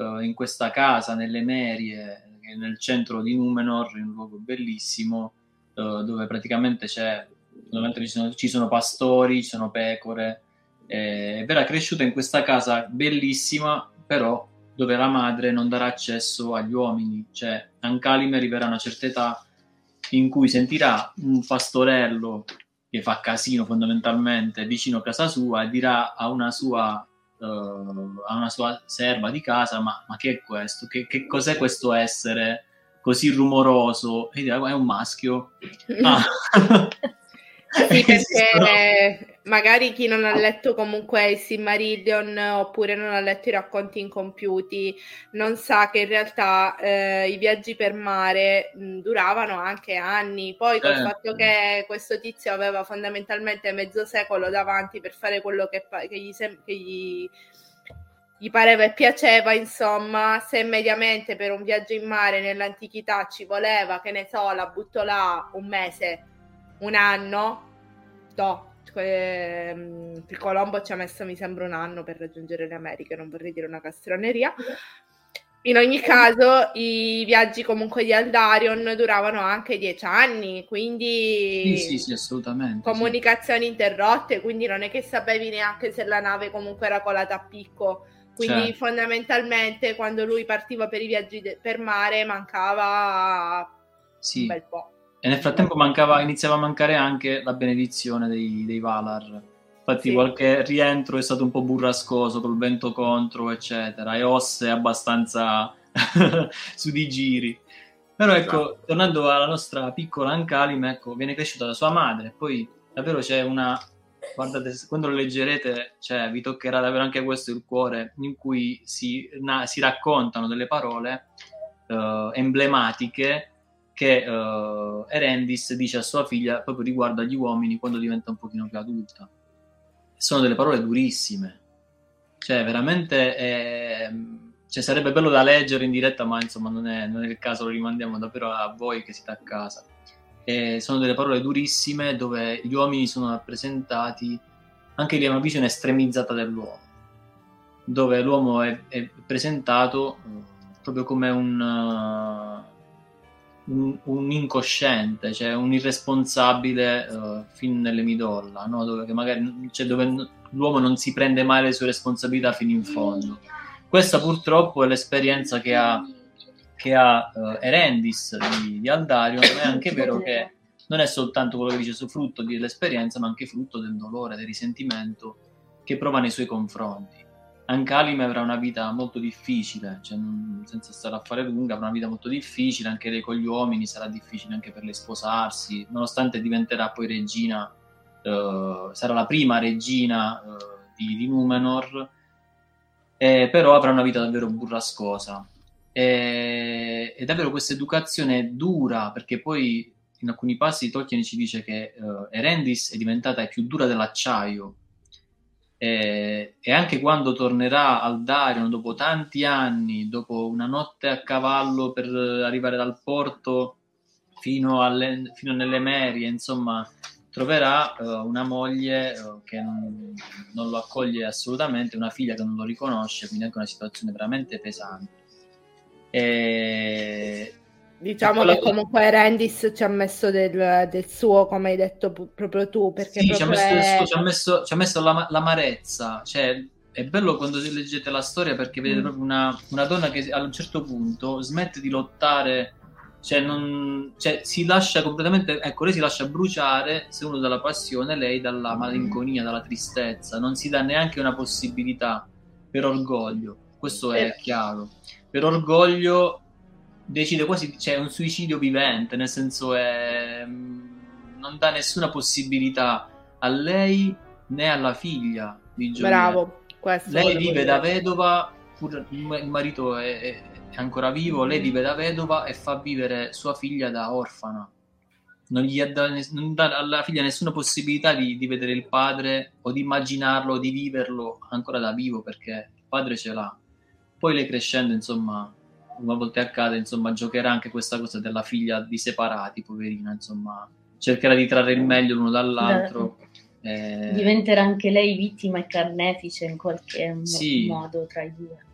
uh, in questa casa nelle Merie, nel centro di Numenor, in un luogo bellissimo, uh, dove praticamente c'è ci sono, ci sono pastori, ci sono pecore. Eh, verrà cresciuta in questa casa bellissima, però dove la madre non darà accesso agli uomini. Cioè, Ancalime arriverà a una certa età in cui sentirà un pastorello che fa casino fondamentalmente vicino a casa sua e dirà a una sua, uh, una sua serva di casa ma, ma che è questo? Che, che, cos'è questo essere così rumoroso? E dirà è un maschio. Ah. Sì, perché magari chi non ha letto comunque il Silmarillion oppure non ha letto i racconti incompiuti non sa che in realtà eh, i viaggi per mare mh, duravano anche anni. Poi col eh. fatto che questo tizio aveva fondamentalmente mezzo secolo davanti per fare quello che, che, gli, sem- che gli, gli pareva e piaceva, insomma, se mediamente per un viaggio in mare nell'antichità ci voleva, che ne so, la butto là un mese un anno, no, ehm, il Colombo ci ha messo mi sembra un anno per raggiungere le Americhe, non vorrei dire una castroneria. In ogni caso, i viaggi comunque di Aldarion duravano anche dieci anni, quindi sì, sì, sì, assolutamente. Comunicazioni sì. interrotte, quindi non è che sapevi neanche se la nave comunque era colata a picco. Quindi certo. fondamentalmente quando lui partiva per i viaggi de- per mare mancava sì. un bel po'. E nel frattempo mancava, iniziava a mancare anche la benedizione dei, dei Valar. Infatti sì. qualche rientro è stato un po' burrascoso col vento contro, eccetera. E Osse è abbastanza su di giri. Però ecco, esatto. tornando alla nostra piccola Ancalime, ecco, viene cresciuta da sua madre. Poi davvero c'è una... Guardate, quando lo leggerete, cioè, vi toccherà davvero anche questo il cuore, in cui si, na, si raccontano delle parole uh, emblematiche che uh, Erendis dice a sua figlia proprio riguardo agli uomini quando diventa un pochino più adulta. Sono delle parole durissime, cioè veramente è, cioè, sarebbe bello da leggere in diretta, ma insomma non è, non è il caso, lo rimandiamo davvero a voi che siete a casa. E sono delle parole durissime dove gli uomini sono rappresentati anche lì è una visione estremizzata dell'uomo, dove l'uomo è, è presentato uh, proprio come un... Un, un incosciente, cioè un irresponsabile uh, fin nelle midolla, no? dove, magari, cioè, dove l'uomo non si prende mai le sue responsabilità fino in fondo. Questa purtroppo è l'esperienza che ha, che ha uh, Erendis di, di Aldarion, è anche vero che non è soltanto quello che dice su frutto dell'esperienza, ma anche frutto del dolore, del risentimento che prova nei suoi confronti. Anche Alime avrà una vita molto difficile, cioè, senza stare a fare lunga, avrà una vita molto difficile, anche lei con gli uomini sarà difficile anche per lei sposarsi, nonostante diventerà poi regina, eh, sarà la prima regina eh, di, di, Numenor, eh, però avrà una vita davvero burrascosa. E, e davvero questa educazione dura, perché poi in alcuni passi Tolkien ci dice che uh, Erendis è diventata più dura dell'acciaio e, e, anche quando tornerà al Darion dopo tanti anni, dopo una notte a cavallo per arrivare dal porto fino, alle, fino nelle Merie, insomma, troverà uh, una moglie uh, che non, non, lo accoglie assolutamente, una figlia che non lo riconosce, quindi anche una situazione veramente pesante. E, Diciamo che comunque Rendis ci ha messo del, del suo, come hai detto p- proprio tu, perché sì, ci ha messo, è... suo, ci ha messo, ci ha messo la, l'amarezza, cioè è bello quando leggete la storia perché vedete mm. proprio una, una, donna che a un certo punto smette di lottare, cioè, non, cioè si lascia completamente, ecco, lei si lascia bruciare, se uno dalla passione, lei dalla malinconia, dalla tristezza, non si dà neanche una possibilità per orgoglio, questo è eh. chiaro. Per orgoglio decide quasi, cioè un suicidio vivente, nel senso è, mm, non dà nessuna possibilità a lei né alla figlia di Giulia. Bravo, lei vive da vedova, pur il marito è, è, ancora vivo, lei vive da vedova e fa vivere sua figlia da orfana. Non gli dà, non dà alla figlia nessuna possibilità di, di vedere il padre o di immaginarlo o di viverlo ancora da vivo perché il padre ce l'ha. Poi lei crescendo, insomma, a volte accade, insomma, giocherà anche questa cosa della figlia di separati, poverina, insomma, cercherà di trarre il meglio l'uno dall'altro. Eh... Diventerà anche lei vittima e carnefice in qualche sì. modo tra i due.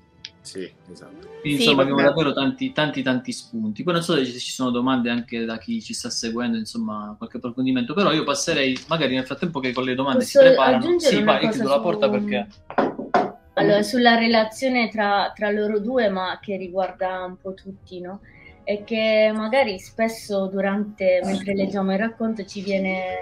Sì, esatto. Quindi, insomma, abbiamo davvero tanti, tanti, tanti spunti. Poi non so se ci sono domande anche da chi ci sta seguendo, insomma, qualche approfondimento, però io passerei, magari nel frattempo che con le domande Posso si preparano. Sì, vai, io chiudo su... la porta perché allora, sulla relazione tra, tra, loro due, ma che riguarda un po' tutti, no? È che magari spesso durante, mentre leggiamo il racconto, ci viene,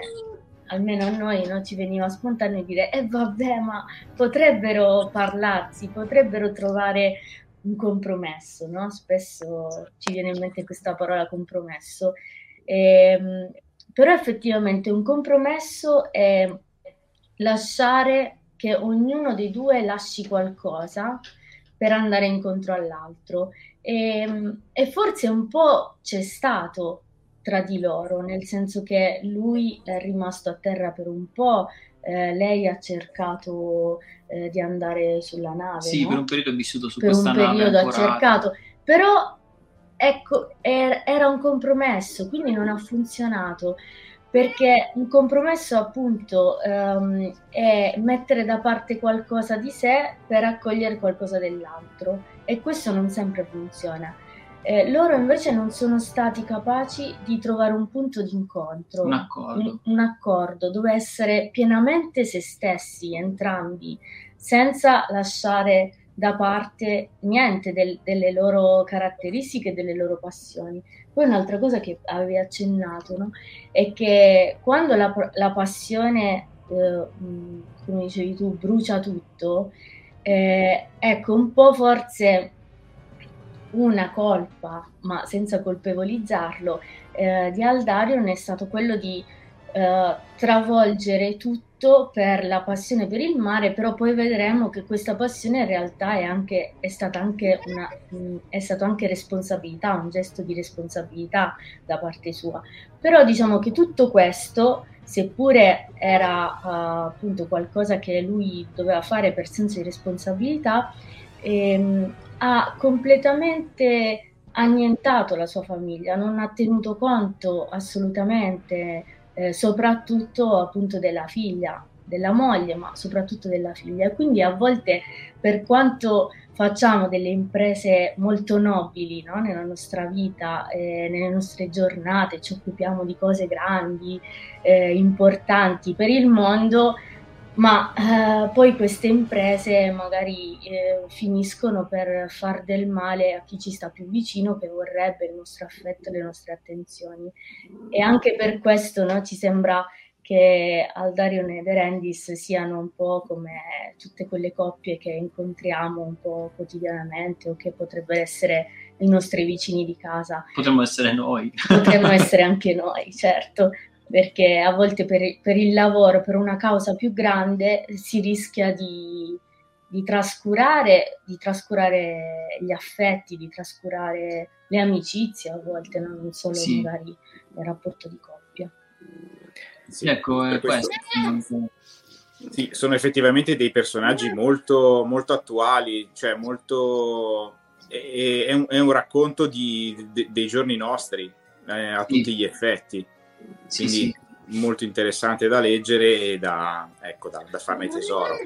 almeno a noi, no? ci veniva spontaneo dire, eh vabbè, ma potrebbero parlarsi, potrebbero trovare un compromesso, no? Spesso ci viene in mente questa parola compromesso. E, ehm, però effettivamente un compromesso è lasciare che ognuno dei due lasci qualcosa per andare incontro all'altro. E, e, forse un po' c'è stato tra di loro, nel senso che lui è rimasto a terra per un po', eh, lei ha cercato eh, di andare sulla nave. Sì, no? per un periodo ha vissuto su per questa nave. Per un periodo ha cercato, però ecco, er- era un compromesso, quindi non ha funzionato perché un compromesso appunto um, è mettere da parte qualcosa di sé per accogliere qualcosa dell'altro e questo non sempre funziona. Eh, loro invece non sono stati capaci di trovare un punto di incontro, un accordo. Un, un accordo dove essere pienamente se stessi entrambi, senza lasciare da parte niente del, delle loro caratteristiche delle loro passioni. Poi un'altra cosa che avevi accennato no? è che quando la, la passione, eh, come dicevi tu, brucia tutto, eh, ecco un po' forse una colpa, ma senza colpevolizzarlo, eh, di Aldarion è stato quello di eh, travolgere tutto per la passione per il mare, però poi vedremo che questa passione in realtà è, anche, è stata anche una, è stato anche responsabilità, un gesto di responsabilità da parte sua. Però diciamo che tutto questo, seppure era uh, appunto qualcosa che lui doveva fare per senso di responsabilità, ehm, ha completamente annientato la sua famiglia, non ha tenuto conto assolutamente eh, soprattutto appunto della figlia, della moglie, ma soprattutto della figlia. Quindi a volte, per quanto facciamo delle imprese molto nobili no? nella nostra vita, eh, nelle nostre giornate, ci occupiamo di cose grandi, eh, importanti per il mondo, ma eh, poi queste imprese magari eh, finiscono per far del male a chi ci sta più vicino, che vorrebbe il nostro affetto, le nostre attenzioni. E anche per questo no, ci sembra che Aldarion ed Erendis siano un po' come tutte quelle coppie che incontriamo un po' quotidianamente o che potrebbero essere i nostri vicini di casa. Potremmo essere noi. Potremmo essere anche noi, certo, perché a volte per, per il lavoro, per una causa più grande, si rischia di, di, trascurare, di trascurare gli affetti, di trascurare le amicizie a volte, non solo sì. magari il rapporto di coppia. Sì, ecco, è questo. questo. Sì, sono effettivamente dei personaggi molto, molto attuali, cioè molto... È, è, un, è un, racconto di, de, dei giorni nostri eh, a tutti sì. gli effetti. Quindi sì, molto interessante da leggere e da, ecco, da, da farne tesoro.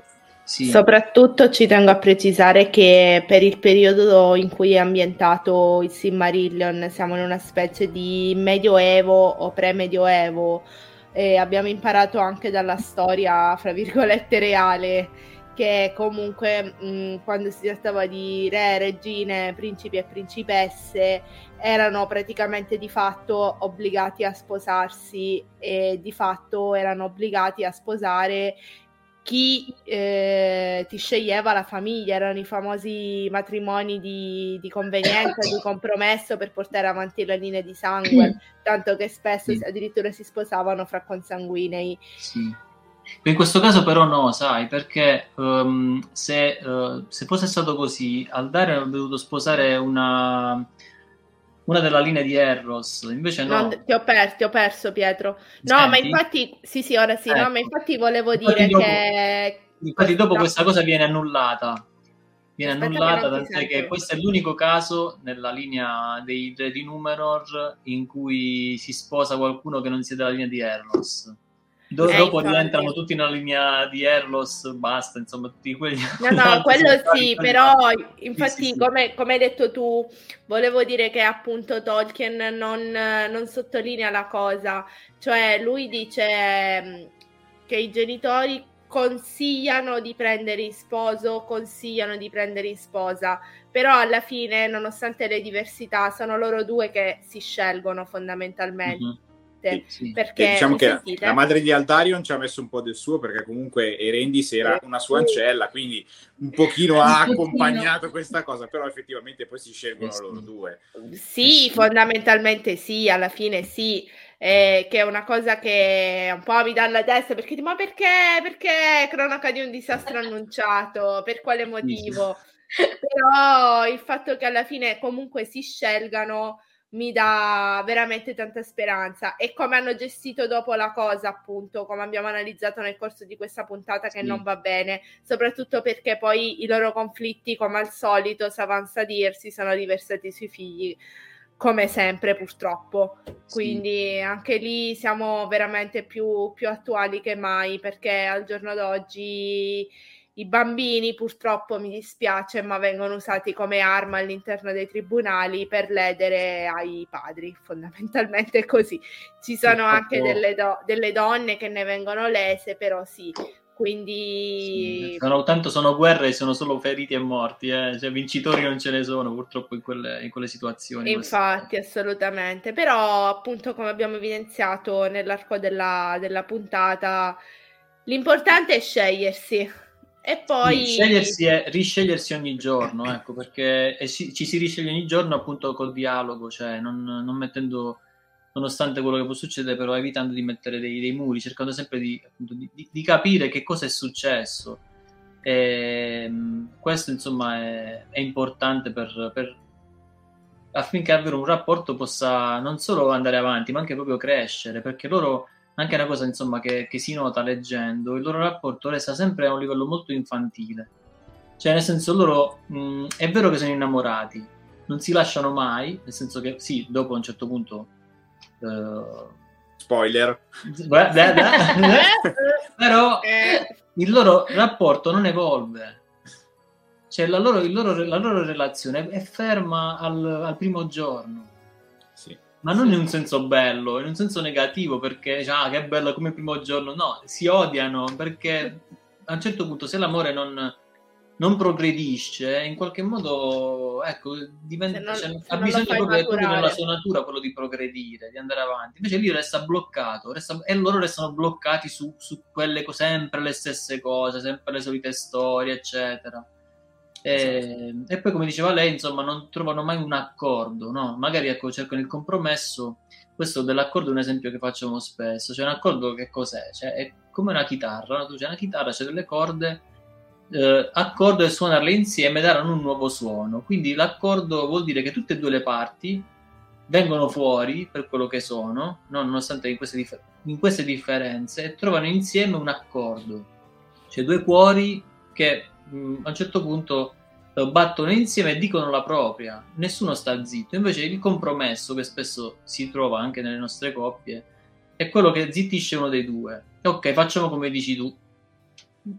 Sì. Soprattutto ci tengo a precisare che per il periodo in cui è ambientato il Silmarillion siamo in una specie di medioevo o pre-medioevo e abbiamo imparato anche dalla storia, fra virgolette, reale che comunque mh, quando si trattava di re, regine, principi e principesse erano praticamente di fatto obbligati a sposarsi e di fatto erano obbligati a sposare chi eh, ti sceglieva la famiglia, erano i famosi matrimoni di, di convenienza, di compromesso per portare avanti la linea di sangue, tanto che spesso addirittura si sposavano fra consanguinei. Sì. In questo caso però no, sai, perché um, se, uh, se, fosse stato così, Aldare avrebbe dovuto sposare una, una della linea di Erros, invece no. no ti, ho per, ti ho perso Pietro. No, Senti? ma infatti, sì sì, ora sì, ecco. no, ma infatti volevo infatti dire dopo, che... Infatti dopo no. questa cosa viene annullata. Viene Aspetta annullata, tant'è che questo è l'unico caso nella linea dei re di Numenor in cui si sposa qualcuno che non sia della linea di Erros. Do- eh, dopo diventano tutti una linea di Erlos, basta, insomma, tutti quelli. No, no, quello sì, però infatti, sì, sì, come, come, hai detto tu, volevo dire che appunto Tolkien non, non sottolinea la cosa, cioè lui dice mm, che i genitori consigliano di prendere in sposo, consigliano di prendere in sposa, però alla fine, nonostante le diversità, sono loro due che si scelgono fondamentalmente. Mm-hmm sì, sì. perché diciamo che sentite? la madre di Altarion ci ha messo un po' del suo perché comunque Erendis era una sua ancella quindi un pochino ha accompagnato questa cosa però effettivamente poi si scelgono sì. loro due. Sì, fondamentalmente sì alla fine sì. Eh, che è una cosa che un po' mi dà la testa perché ma perché? Perché cronaca di un disastro annunciato? Per quale motivo? Però il fatto che alla fine comunque si scelgano mi dà veramente tanta speranza e come hanno gestito dopo la cosa appunto come abbiamo analizzato nel corso di questa puntata che sì. non va bene soprattutto perché poi i loro conflitti come al solito si avanza a dirsi sono riversati sui figli come sempre purtroppo quindi sì. anche lì siamo veramente più, più attuali che mai perché al giorno d'oggi i bambini purtroppo mi dispiace, ma vengono usati come arma all'interno dei tribunali per ledere ai padri, fondamentalmente è così. Ci sono anche delle, do- delle, donne che ne vengono lese, però sì. Quindi sì, sono, tanto sono guerre e sono solo feriti e morti, eh? cioè, vincitori non ce ne sono purtroppo in quelle, in quelle situazioni. Infatti, queste. assolutamente. Però, appunto, come abbiamo evidenziato nell'arco della, della puntata, l'importante è scegliersi e poi scegliersi è riscegliersi ogni giorno, ecco, perché si, ci si risceglie ogni giorno appunto col dialogo, cioè non, non, mettendo, nonostante quello che può succedere, però evitando di mettere dei, dei muri, cercando sempre di, appunto, di, di, capire che cosa è successo. E, ehm, questo insomma è, è importante per, per, affinché avere un rapporto possa non solo andare avanti, ma anche proprio crescere, perché loro anche una cosa insomma che, che, si nota leggendo, il loro rapporto resta sempre a un livello molto infantile. Cioè, nel senso, loro mh, è vero che sono innamorati, non si lasciano mai, nel senso che sì, dopo a un certo punto. Uh, Spoiler. però il loro rapporto non evolve. Cioè, la loro, loro, la loro relazione è ferma al, al primo giorno ma non in un senso bello, in un senso negativo, perché ah, che bello come il primo giorno. No, si odiano perché a un certo punto, se l'amore non, non progredisce, in qualche modo ecco, diventa, non, cioè, ha bisogno proprio, proprio, nella sua natura quello di progredire, di andare avanti. Invece lì resta bloccato resta, e loro restano bloccati su, su, quelle cose, sempre le stesse cose, sempre le solite storie, eccetera. E, esatto. e, poi, come diceva lei, insomma, non trovano mai un accordo, no? Magari ecco, cercano il compromesso. Questo dell'accordo è un esempio che facciamo spesso. Cioè, un accordo che cos'è? Cioè, è come una chitarra, no? tu c'è una chitarra, c'è delle corde eh, accordo e suonarle insieme daranno un nuovo suono. Quindi l'accordo vuol dire che tutte e due le parti vengono fuori per quello che sono, no? nonostante in queste, dif- in queste, differenze, e trovano insieme un accordo. Cioè due cuori che mh, mm, a un certo punto eh, battono insieme e dicono la propria, nessuno sta zitto. Invece il compromesso che spesso si trova anche nelle nostre coppie è quello che zittisce uno dei due. Ok, facciamo come dici tu,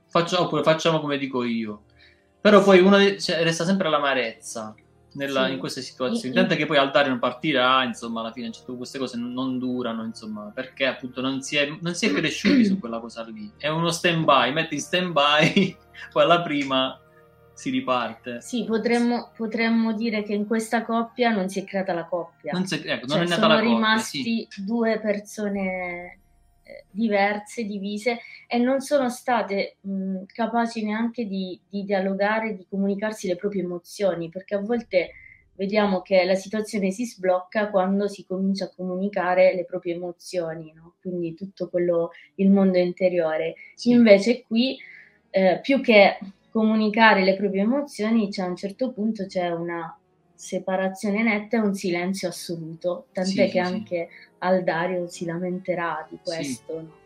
facciamo, oppure facciamo come dico io. Però poi uno cioè, resta sempre l'amarezza nella, sì. in queste situazioni. Tanto che poi Aldari non partirà, insomma, alla fine cioè, queste cose non, durano, insomma, perché appunto non si, è, non si è cresciuti su quella cosa lì. È uno stand by, metti in stand by, poi alla prima si riparte. Sì, potremmo, potremmo, dire che in questa coppia non si è creata la coppia. Non, si è, ecco, non cioè, è nata la coppia. Sono rimasti sì. due persone diverse, divise e non sono state mh, capaci neanche di, di dialogare, di comunicarsi le proprie emozioni, perché a volte vediamo che la situazione si sblocca quando si comincia a comunicare le proprie emozioni, no? quindi tutto quello, il mondo interiore. Sì. Invece qui, eh, più che comunicare le proprie emozioni, c'è a un certo punto c'è una separazione netta e un silenzio assoluto, tant'è sì, che sì, anche Aldario si lamenterà di questo. Sì.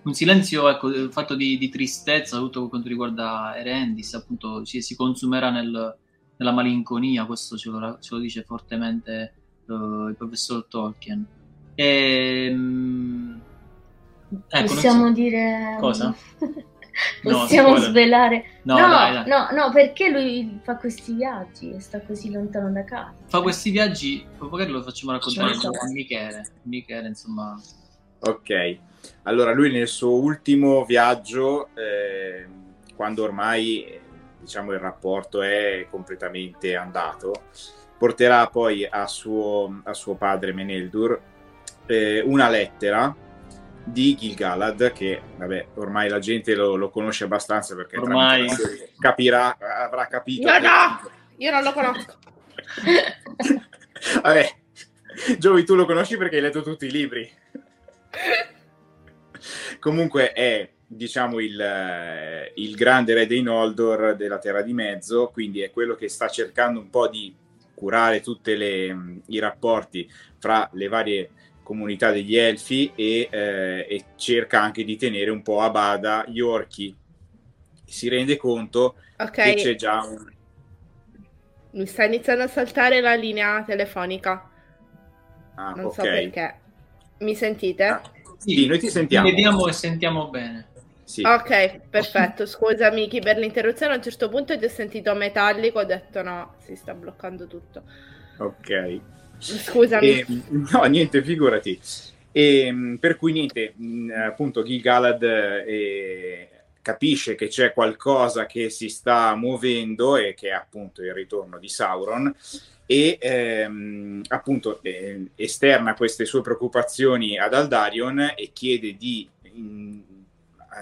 Un silenzio ecco, fatto di, di, tristezza, soprattutto per quanto riguarda Erendis, appunto si, si consumerà nel, nella malinconia, questo ce lo, ce lo dice fortemente uh, il professor Tolkien. E, um, ecco, Possiamo so. dire... Cosa? Possiamo no, svelare. No, no, dai, dai. no, no, perché lui fa questi viaggi e sta così lontano da casa. Fa questi viaggi, magari lo facciamo raccontare so. a Michele. Michele, insomma. Ok, allora lui nel suo ultimo viaggio, eh, quando ormai diciamo il rapporto è completamente andato, porterà poi a suo, a suo padre Meneldur eh, una lettera di Gil-galad che vabbè ormai la gente lo, lo conosce abbastanza perché ormai. capirà avrà capito no, no, io non lo conosco. Vabbè. Giovi tu lo conosci perché hai letto tutti i libri. Comunque è diciamo il, il grande re dei Noldor della Terra di Mezzo quindi è quello che sta cercando un po' di curare tutti i rapporti fra le varie comunità degli elfi e, eh, e, cerca anche di tenere un po' a bada gli orchi. Si rende conto okay. che c'è già un... Mi sta iniziando a saltare la linea telefonica. Ah, non okay. so perché. Mi sentite? Ah, sì, noi ti sentiamo. Vediamo e sentiamo bene. Sì. Ok, perfetto. Scusami Chi per l'interruzione. A un certo punto ti ho sentito metallico, ho detto no, si sta bloccando tutto. Ok. Scusami. E, no, niente, figurati. E, mm, per cui niente, mm, appunto Gil-galad eh, capisce che c'è qualcosa che si sta muovendo e che è appunto il ritorno di Sauron e ehm, appunto eh, esterna queste sue preoccupazioni ad Aldarion e chiede di in,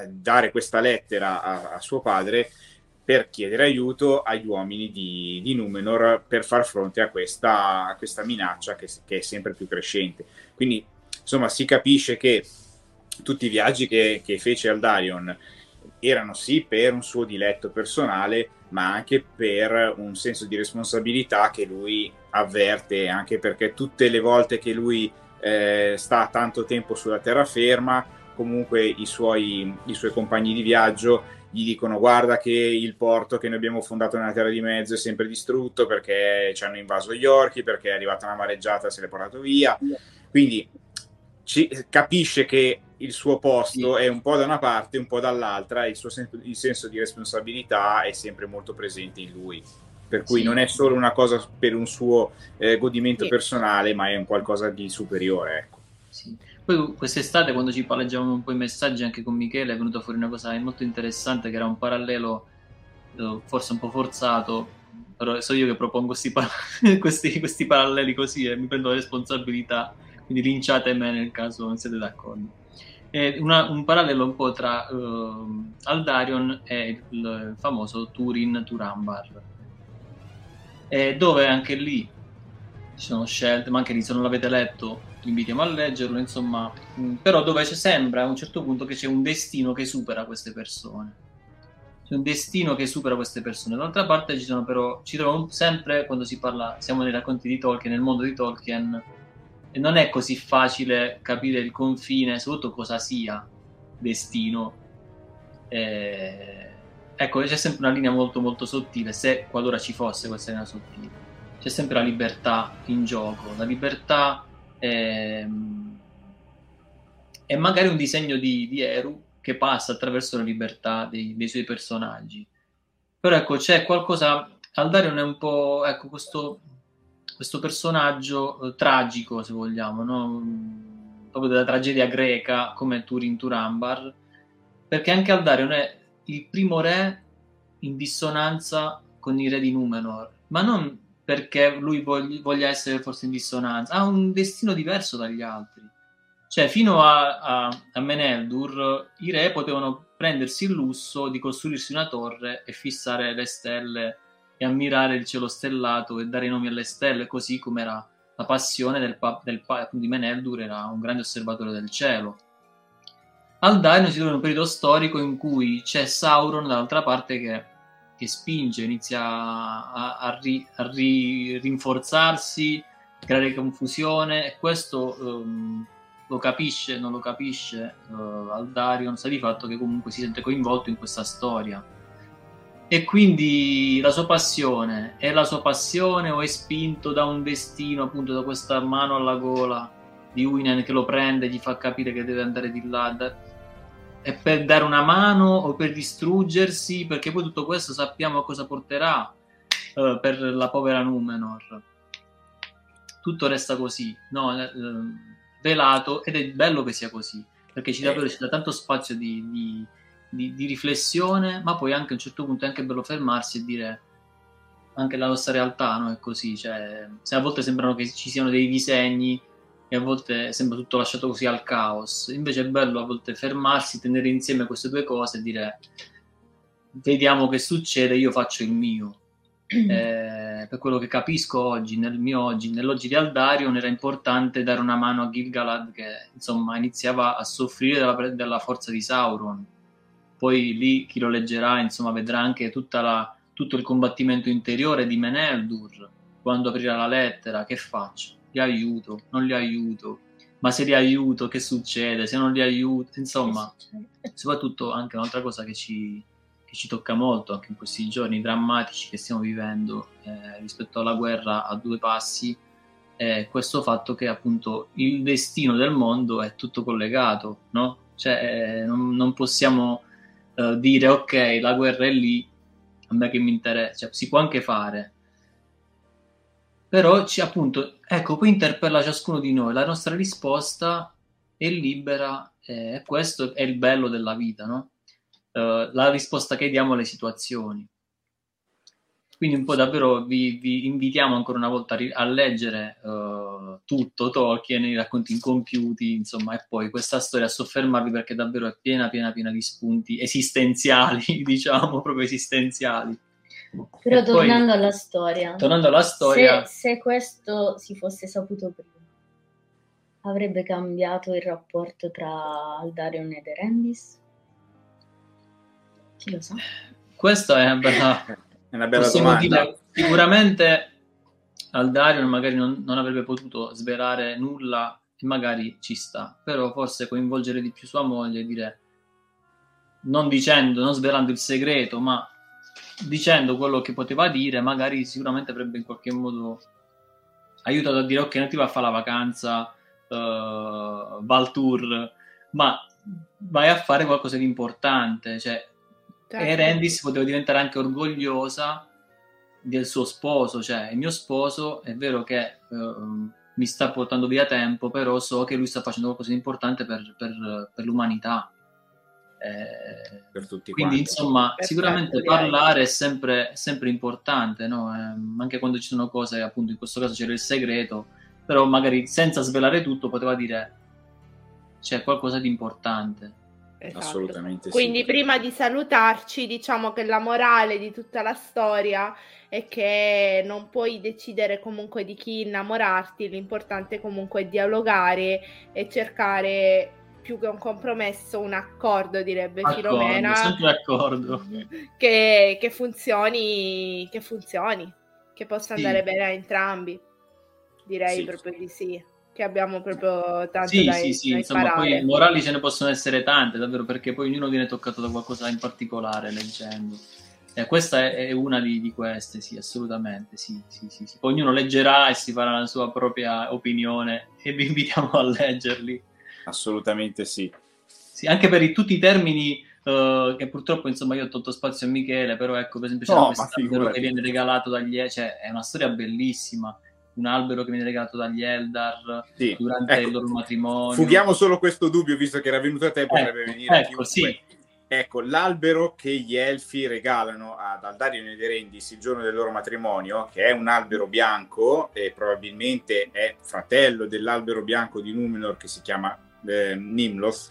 dare questa lettera a, a suo padre per chiedere aiuto agli uomini di, di Numenor per far fronte a questa, a questa minaccia che, che, è sempre più crescente. Quindi, insomma, si capisce che tutti i viaggi che, che fece Aldarion erano sì per un suo diletto personale, ma anche per un senso di responsabilità che lui avverte, anche perché tutte le volte che lui eh, sta tanto tempo sulla terraferma, comunque i suoi, i suoi compagni di viaggio gli dicono guarda che il porto che noi abbiamo fondato nella Terra di Mezzo è sempre distrutto perché ci hanno invaso gli orchi, perché è arrivata una mareggiata e se l'è portato via. Quindi ci, capisce che il suo posto è un po' da una parte, un po' dall'altra, il suo sen- il senso di responsabilità è sempre molto presente in lui. Per cui sì. non è solo una cosa per un suo eh, godimento sì. personale, ma è un qualcosa di superiore. Ecco. Poi quest'estate quando ci palleggiavamo un po' i messaggi anche con Michele è venuta fuori una cosa molto interessante che era un parallelo eh, forse un po' forzato, però so io che propongo questi, par- questi, questi paralleli così e mi prendo la responsabilità, quindi linciate me nel caso non siete d'accordo. Una, un parallelo un po' tra uh, Aldarion e il famoso Turin Turambar, dove anche lì ci sono scelte, ma anche lì se non l'avete letto invitiamo a leggerlo, insomma, mh, però dove ci sembra a un certo punto che c'è un destino che supera queste persone. C'è un destino che supera queste persone. D'altra parte ci sono però, ci troviamo sempre quando si parla, siamo nei racconti di Tolkien, nel mondo di Tolkien, e non è così facile capire il confine, soprattutto cosa sia destino. Eh, ecco, c'è sempre una linea molto molto sottile, se qualora ci fosse questa linea sottile. C'è sempre la libertà in gioco, la libertà è, è magari un disegno di, di, Eru che passa attraverso la libertà dei, dei suoi personaggi. Però ecco, c'è qualcosa, Aldarion è un po', ecco, questo questo personaggio eh, tragico, se vogliamo, no? proprio della tragedia greca come Turin Turambar, perché anche Aldarion è il primo re in dissonanza con i re di Numenor, ma non perché lui voglia, voglia essere forse in dissonanza, ha un destino diverso dagli altri. Cioè, fino a, a, a Meneldur, i re potevano prendersi il lusso di costruirsi una torre e fissare le stelle e ammirare il cielo stellato e dare i nomi alle stelle, così come era la passione del, pa- del pa- di Meneldur, era un grande osservatore del cielo. Aldain si trova in un periodo storico in cui c'è Sauron dall'altra parte che, che spinge, inizia a, a, ri, a ri, rinforzarsi, creare confusione e questo um, lo capisce, non lo capisce uh, Aldarion, sa di fatto che comunque si sente coinvolto in questa storia e quindi la sua passione è la sua passione o è spinto da un destino, appunto da questa mano alla gola di Uinen che lo prende e gli fa capire che deve andare di là? È per dare una mano o per distruggersi? Perché poi tutto questo sappiamo cosa porterà uh, per la povera Numenor. Tutto resta così, no? Uh, velato ed è bello che sia così perché ci dà, eh. ci dà tanto spazio di, di di, di, riflessione, ma poi anche a un certo punto è anche bello fermarsi e dire anche la nostra realtà no? è così, cioè, se a volte sembrano che ci siano dei disegni e a volte sembra tutto lasciato così al caos, invece è bello a volte fermarsi, tenere insieme queste due cose e dire vediamo che succede, io faccio il mio. Eh, per quello che capisco oggi, nel mio oggi, nell'oggi di Aldarion era importante dare una mano a Gilgalad che insomma iniziava a soffrire della, della forza di Sauron poi lì chi lo leggerà insomma vedrà anche la, tutto il combattimento interiore di Meneldur quando aprirà la lettera che faccio? Li aiuto? non li aiuto? ma se li aiuto che succede? se non li aiuto? insomma soprattutto anche un'altra cosa che ci, che ci tocca molto anche in questi giorni drammatici che stiamo vivendo eh, rispetto alla guerra a due passi è questo fatto che appunto il destino del mondo è tutto collegato no? cioè eh, non, non possiamo uh, dire ok, la guerra è lì, a me che mi interessa, cioè, si può anche fare. Però ci appunto, ecco, poi interpella ciascuno di noi, la nostra risposta è libera e eh, questo è il bello della vita, no? Uh, la risposta che diamo alle situazioni. Quindi un po' davvero vi, vi invitiamo ancora una volta a, ri- a leggere uh, tutto Tolkien, i racconti incompiuti, insomma, e poi questa storia a soffermarvi perché davvero è piena, piena, piena di spunti esistenziali, diciamo, proprio esistenziali. Però e tornando poi, alla storia, tornando alla storia se, se questo si fosse saputo prima, avrebbe cambiato il rapporto tra Aldarion ed Erendis? Chi lo sa? Questa è una bella è una bella domanda. Dire, sicuramente Aldarion magari non, non, avrebbe potuto svelare nulla e magari ci sta, però forse coinvolgere di più sua moglie e dire non dicendo, non svelando il segreto, ma dicendo quello che poteva dire, magari sicuramente avrebbe in qualche modo aiutato a dire ok, non ti va a fare la vacanza, uh, Valtour, ma vai a fare qualcosa di importante, cioè Certo. E Randis poteva diventare anche orgogliosa del suo sposo, cioè il mio sposo è vero che uh, mi sta portando via tempo, però so che lui sta facendo qualcosa di importante per, per, per l'umanità. Eh, per tutti quindi, quanti. insomma, Perfetto, sicuramente direi. parlare è sempre, sempre importante, no? Ehm, anche quando ci sono cose, appunto, in questo caso c'era il segreto, però magari senza svelare tutto poteva dire c'è qualcosa di importante. Esatto. Assolutamente Quindi sì. prima di salutarci, diciamo che la morale di tutta la storia è che non puoi decidere comunque di chi innamorarti, l'importante comunque è dialogare e cercare più che un compromesso, un accordo, direbbe Filomena, D'accordo, sempre d'accordo. che, che funzioni, che funzioni, che possa Sì. andare bene a entrambi. Direi Sì. proprio di sì, che abbiamo proprio tanto Sì, da, sì, sì, da insomma, imparare. poi morali ce ne possono essere tante, davvero, perché poi ognuno viene toccato da qualcosa in particolare leggendo. E questa è, è una di, di queste, sì, assolutamente, sì, sì, sì, sì. Poi ognuno leggerà e si farà la sua propria opinione e vi invitiamo a leggerli. Assolutamente sì. Sì, anche per i- tutti i termini eh, che purtroppo, insomma, io ho tolto spazio a Michele, però ecco, per esempio, c'è No, ma albero che viene regalato dagli... cioè, è una storia bellissima, un albero che viene regalato dagli Eldar Sì. durante Ecco, il loro matrimonio. Fughiamo solo questo dubbio, visto che era venuto a te, potrebbe Ecco, venire ecco, sì. Ecco, l'albero che gli elfi regalano ad Aldario e Nerendis il giorno del loro matrimonio, che è un albero bianco e probabilmente è fratello dell'albero bianco di Numenor che si chiama eh, Nimloth,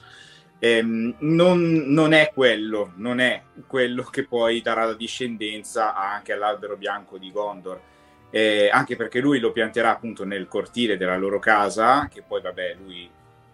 ehm, non, non è quello, non è quello che poi darà la discendenza anche all'albero bianco di Gondor. Eh, anche perché lui lo pianterà appunto nel cortile della loro casa, che poi vabbè lui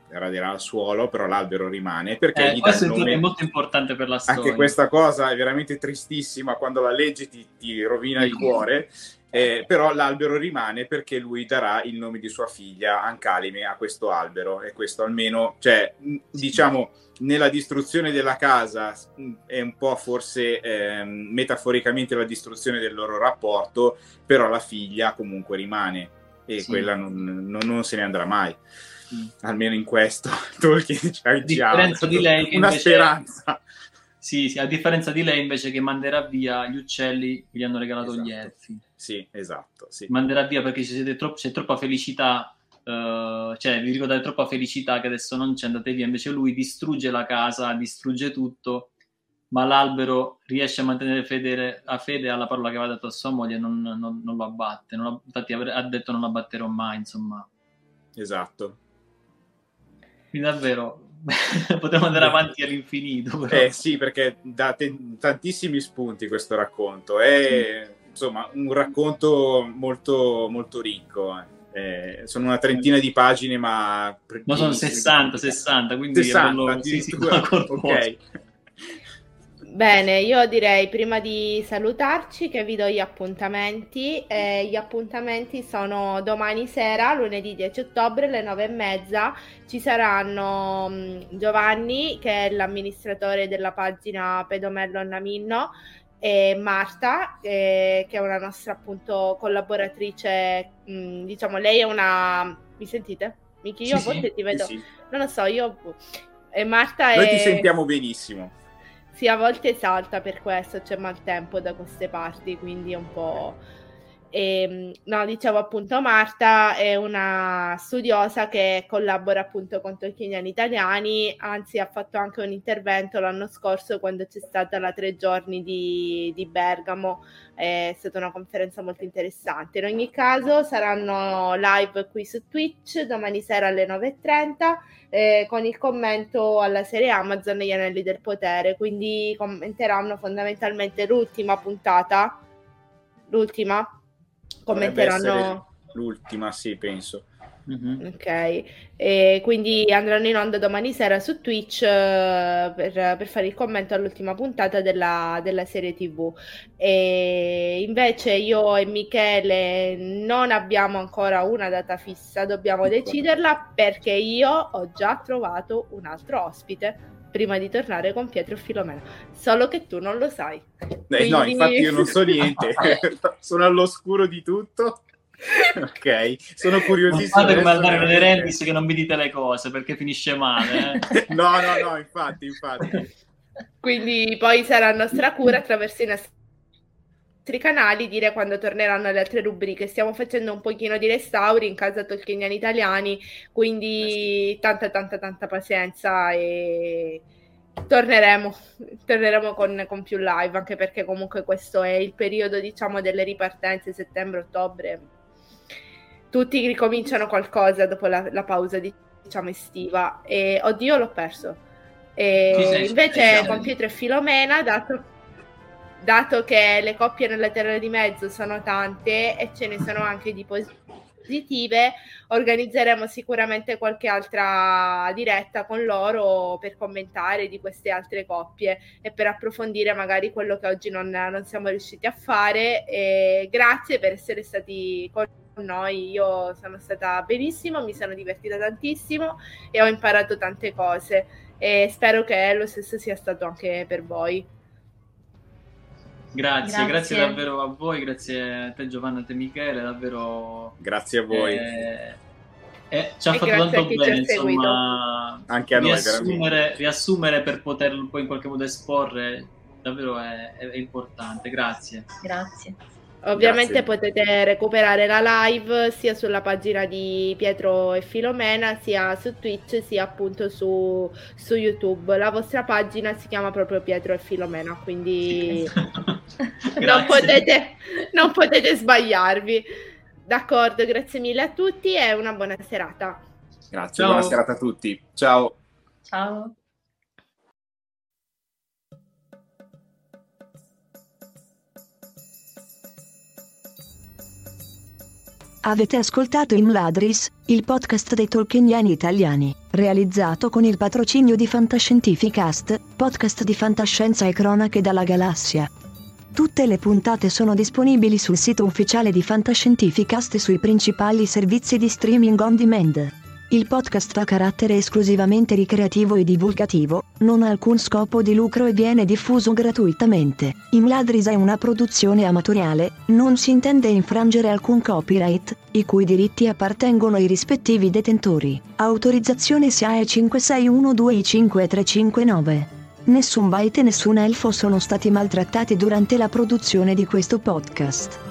raderà al suolo, però l'albero rimane perché Eh, questo nome è molto importante per la storia. anche questa cosa è veramente tristissima quando la leggi ti, ti rovina il cuore eh, però l'albero rimane perché lui darà il nome di sua figlia Ancalime a questo albero e questo almeno cioè diciamo nella distruzione della casa mh, è un po' forse ehm, metaforicamente la distruzione del loro rapporto però la figlia comunque rimane e Sì. quella non, non- non se ne andrà mai Mm. almeno in questo Tolkien ci ha che una speranza Sì, sì, a differenza di lei invece che manderà via gli uccelli che gli hanno regalato gli Esatto. elfi. Sì, esatto. Sì. Manderà via perché ci siete troppo- c'è troppa felicità, eh, cioè vi ricordate troppa felicità che adesso non c'è, andate via. Invece lui distrugge la casa, distrugge tutto, ma l'albero riesce a mantenere fede, a fede alla parola che aveva dato a sua moglie e non, non- non lo abbatte. Non infatti ha detto non lo abbatterò mai, insomma. Esatto. Quindi davvero potremmo andare avanti all'infinito. Però. Eh sì, perché dà te- tantissimi spunti questo racconto. È insomma un racconto molto, molto ricco. Eh, sono una trentina di pagine, ma. No, sono 60, 60, quindi 60 è bello- sì, sì, ok. Bene, io direi prima di salutarci che vi do gli appuntamenti. Eh, gli appuntamenti sono domani sera, lunedì 10 ottobre, alle 9 e mezza. Ci saranno mh, Giovanni, che è l'amministratore della pagina Pedomello Naminno, e Marta, eh, che è una nostra appunto collaboratrice. mh, diciamo, lei è una. Mi sentite? Michi, io Sì, a volte sì, ti vedo. Sì, sì. Non lo so, io. E Marta Noi è. ti sentiamo benissimo. Sì, a volte salta per questo, c'è maltempo da queste parti, quindi è un po'... Ehm, no, dicevo appunto, Marta è una studiosa che collabora appunto con Tolkieniani italiani, anzi ha fatto anche un intervento l'anno scorso quando c'è stata la tre giorni di, di Bergamo, è stata una conferenza molto interessante. In ogni caso saranno live qui su Twitch domani sera alle 9.30 eh, con il commento alla serie Amazon Gli Anelli del Potere, quindi commenteranno fondamentalmente l'ultima puntata, l'ultima, commenteranno... L'ultima, sì, penso. Mhm. Ok, e quindi andranno in onda domani sera su Twitch eh, per, per fare il commento all'ultima puntata della, della serie TV. E invece io e Michele non abbiamo ancora una data fissa, dobbiamo deciderla perché io ho già trovato un altro ospite prima di tornare con Pietro e Filomena, solo che tu non lo sai. Eh, No, Quindi- infatti io non so niente, sono all'oscuro di tutto. Ok, sono Non curiosissimo. fate come andare nelle. Rendis che non vi dite le cose perché finisce male. eh. No, no, no, infatti, infatti. Quindi poi sarà nostra cura attraverso i nostri canali dire quando torneranno le altre rubriche. Stiamo facendo un pochino di restauri in casa Tolkieniani italiani, quindi tanta tanta tanta pazienza e, torneremo, torneremo con, con, più live, anche perché comunque questo è il periodo, diciamo, delle ripartenze, settembre-ottobre. Tutti ricominciano qualcosa dopo la, la pausa, diciamo, estiva. E oddio, l'ho perso. E invece con Pietro e Filomena, dato, dato che le coppie nella terra di mezzo sono tante e ce ne sono anche di positive, organizzeremo sicuramente qualche altra diretta con loro per commentare di queste altre coppie e per approfondire magari quello che oggi non, non siamo riusciti a fare. E grazie per essere stati con noi. Io sono stata benissimo, mi sono divertita tantissimo e ho imparato tante cose e spero che lo stesso sia stato anche per voi. Grazie, grazie, grazie, davvero a voi, grazie a te Giovanna e a te Michele, davvero... Grazie a voi. Eh, eh, ci ha e fatto tanto bene, insomma, anche a noi, riassumere, riassumere, per poterlo poi in qualche modo esporre, davvero è, è, è importante, grazie. Grazie. Ovviamente Grazie. potete recuperare la live sia sulla pagina di Pietro e Filomena, sia su Twitch, sia appunto su, su YouTube. La vostra pagina si chiama proprio Pietro e Filomena, quindi non, potete, non potete sbagliarvi. D'accordo, grazie mille a tutti e una buona serata. Grazie, Ciao. buona serata a tutti. Ciao. Ciao. Avete ascoltato il Mladris, il podcast dei tolkieniani italiani, realizzato con il patrocinio di Fantascientificast, podcast di fantascienza e cronache dalla galassia. Tutte le puntate sono disponibili sul sito ufficiale di Fantascientificast e sui principali servizi di streaming on demand. Il podcast ha carattere esclusivamente ricreativo e divulgativo, non ha alcun scopo di lucro e viene diffuso gratuitamente. Imladris è una produzione amatoriale, non si intende infrangere alcun copyright, i cui diritti appartengono ai rispettivi detentori. Autorizzazione SIAE 5612I5359. Nessun byte e nessun elfo sono stati maltrattati durante la produzione di questo podcast.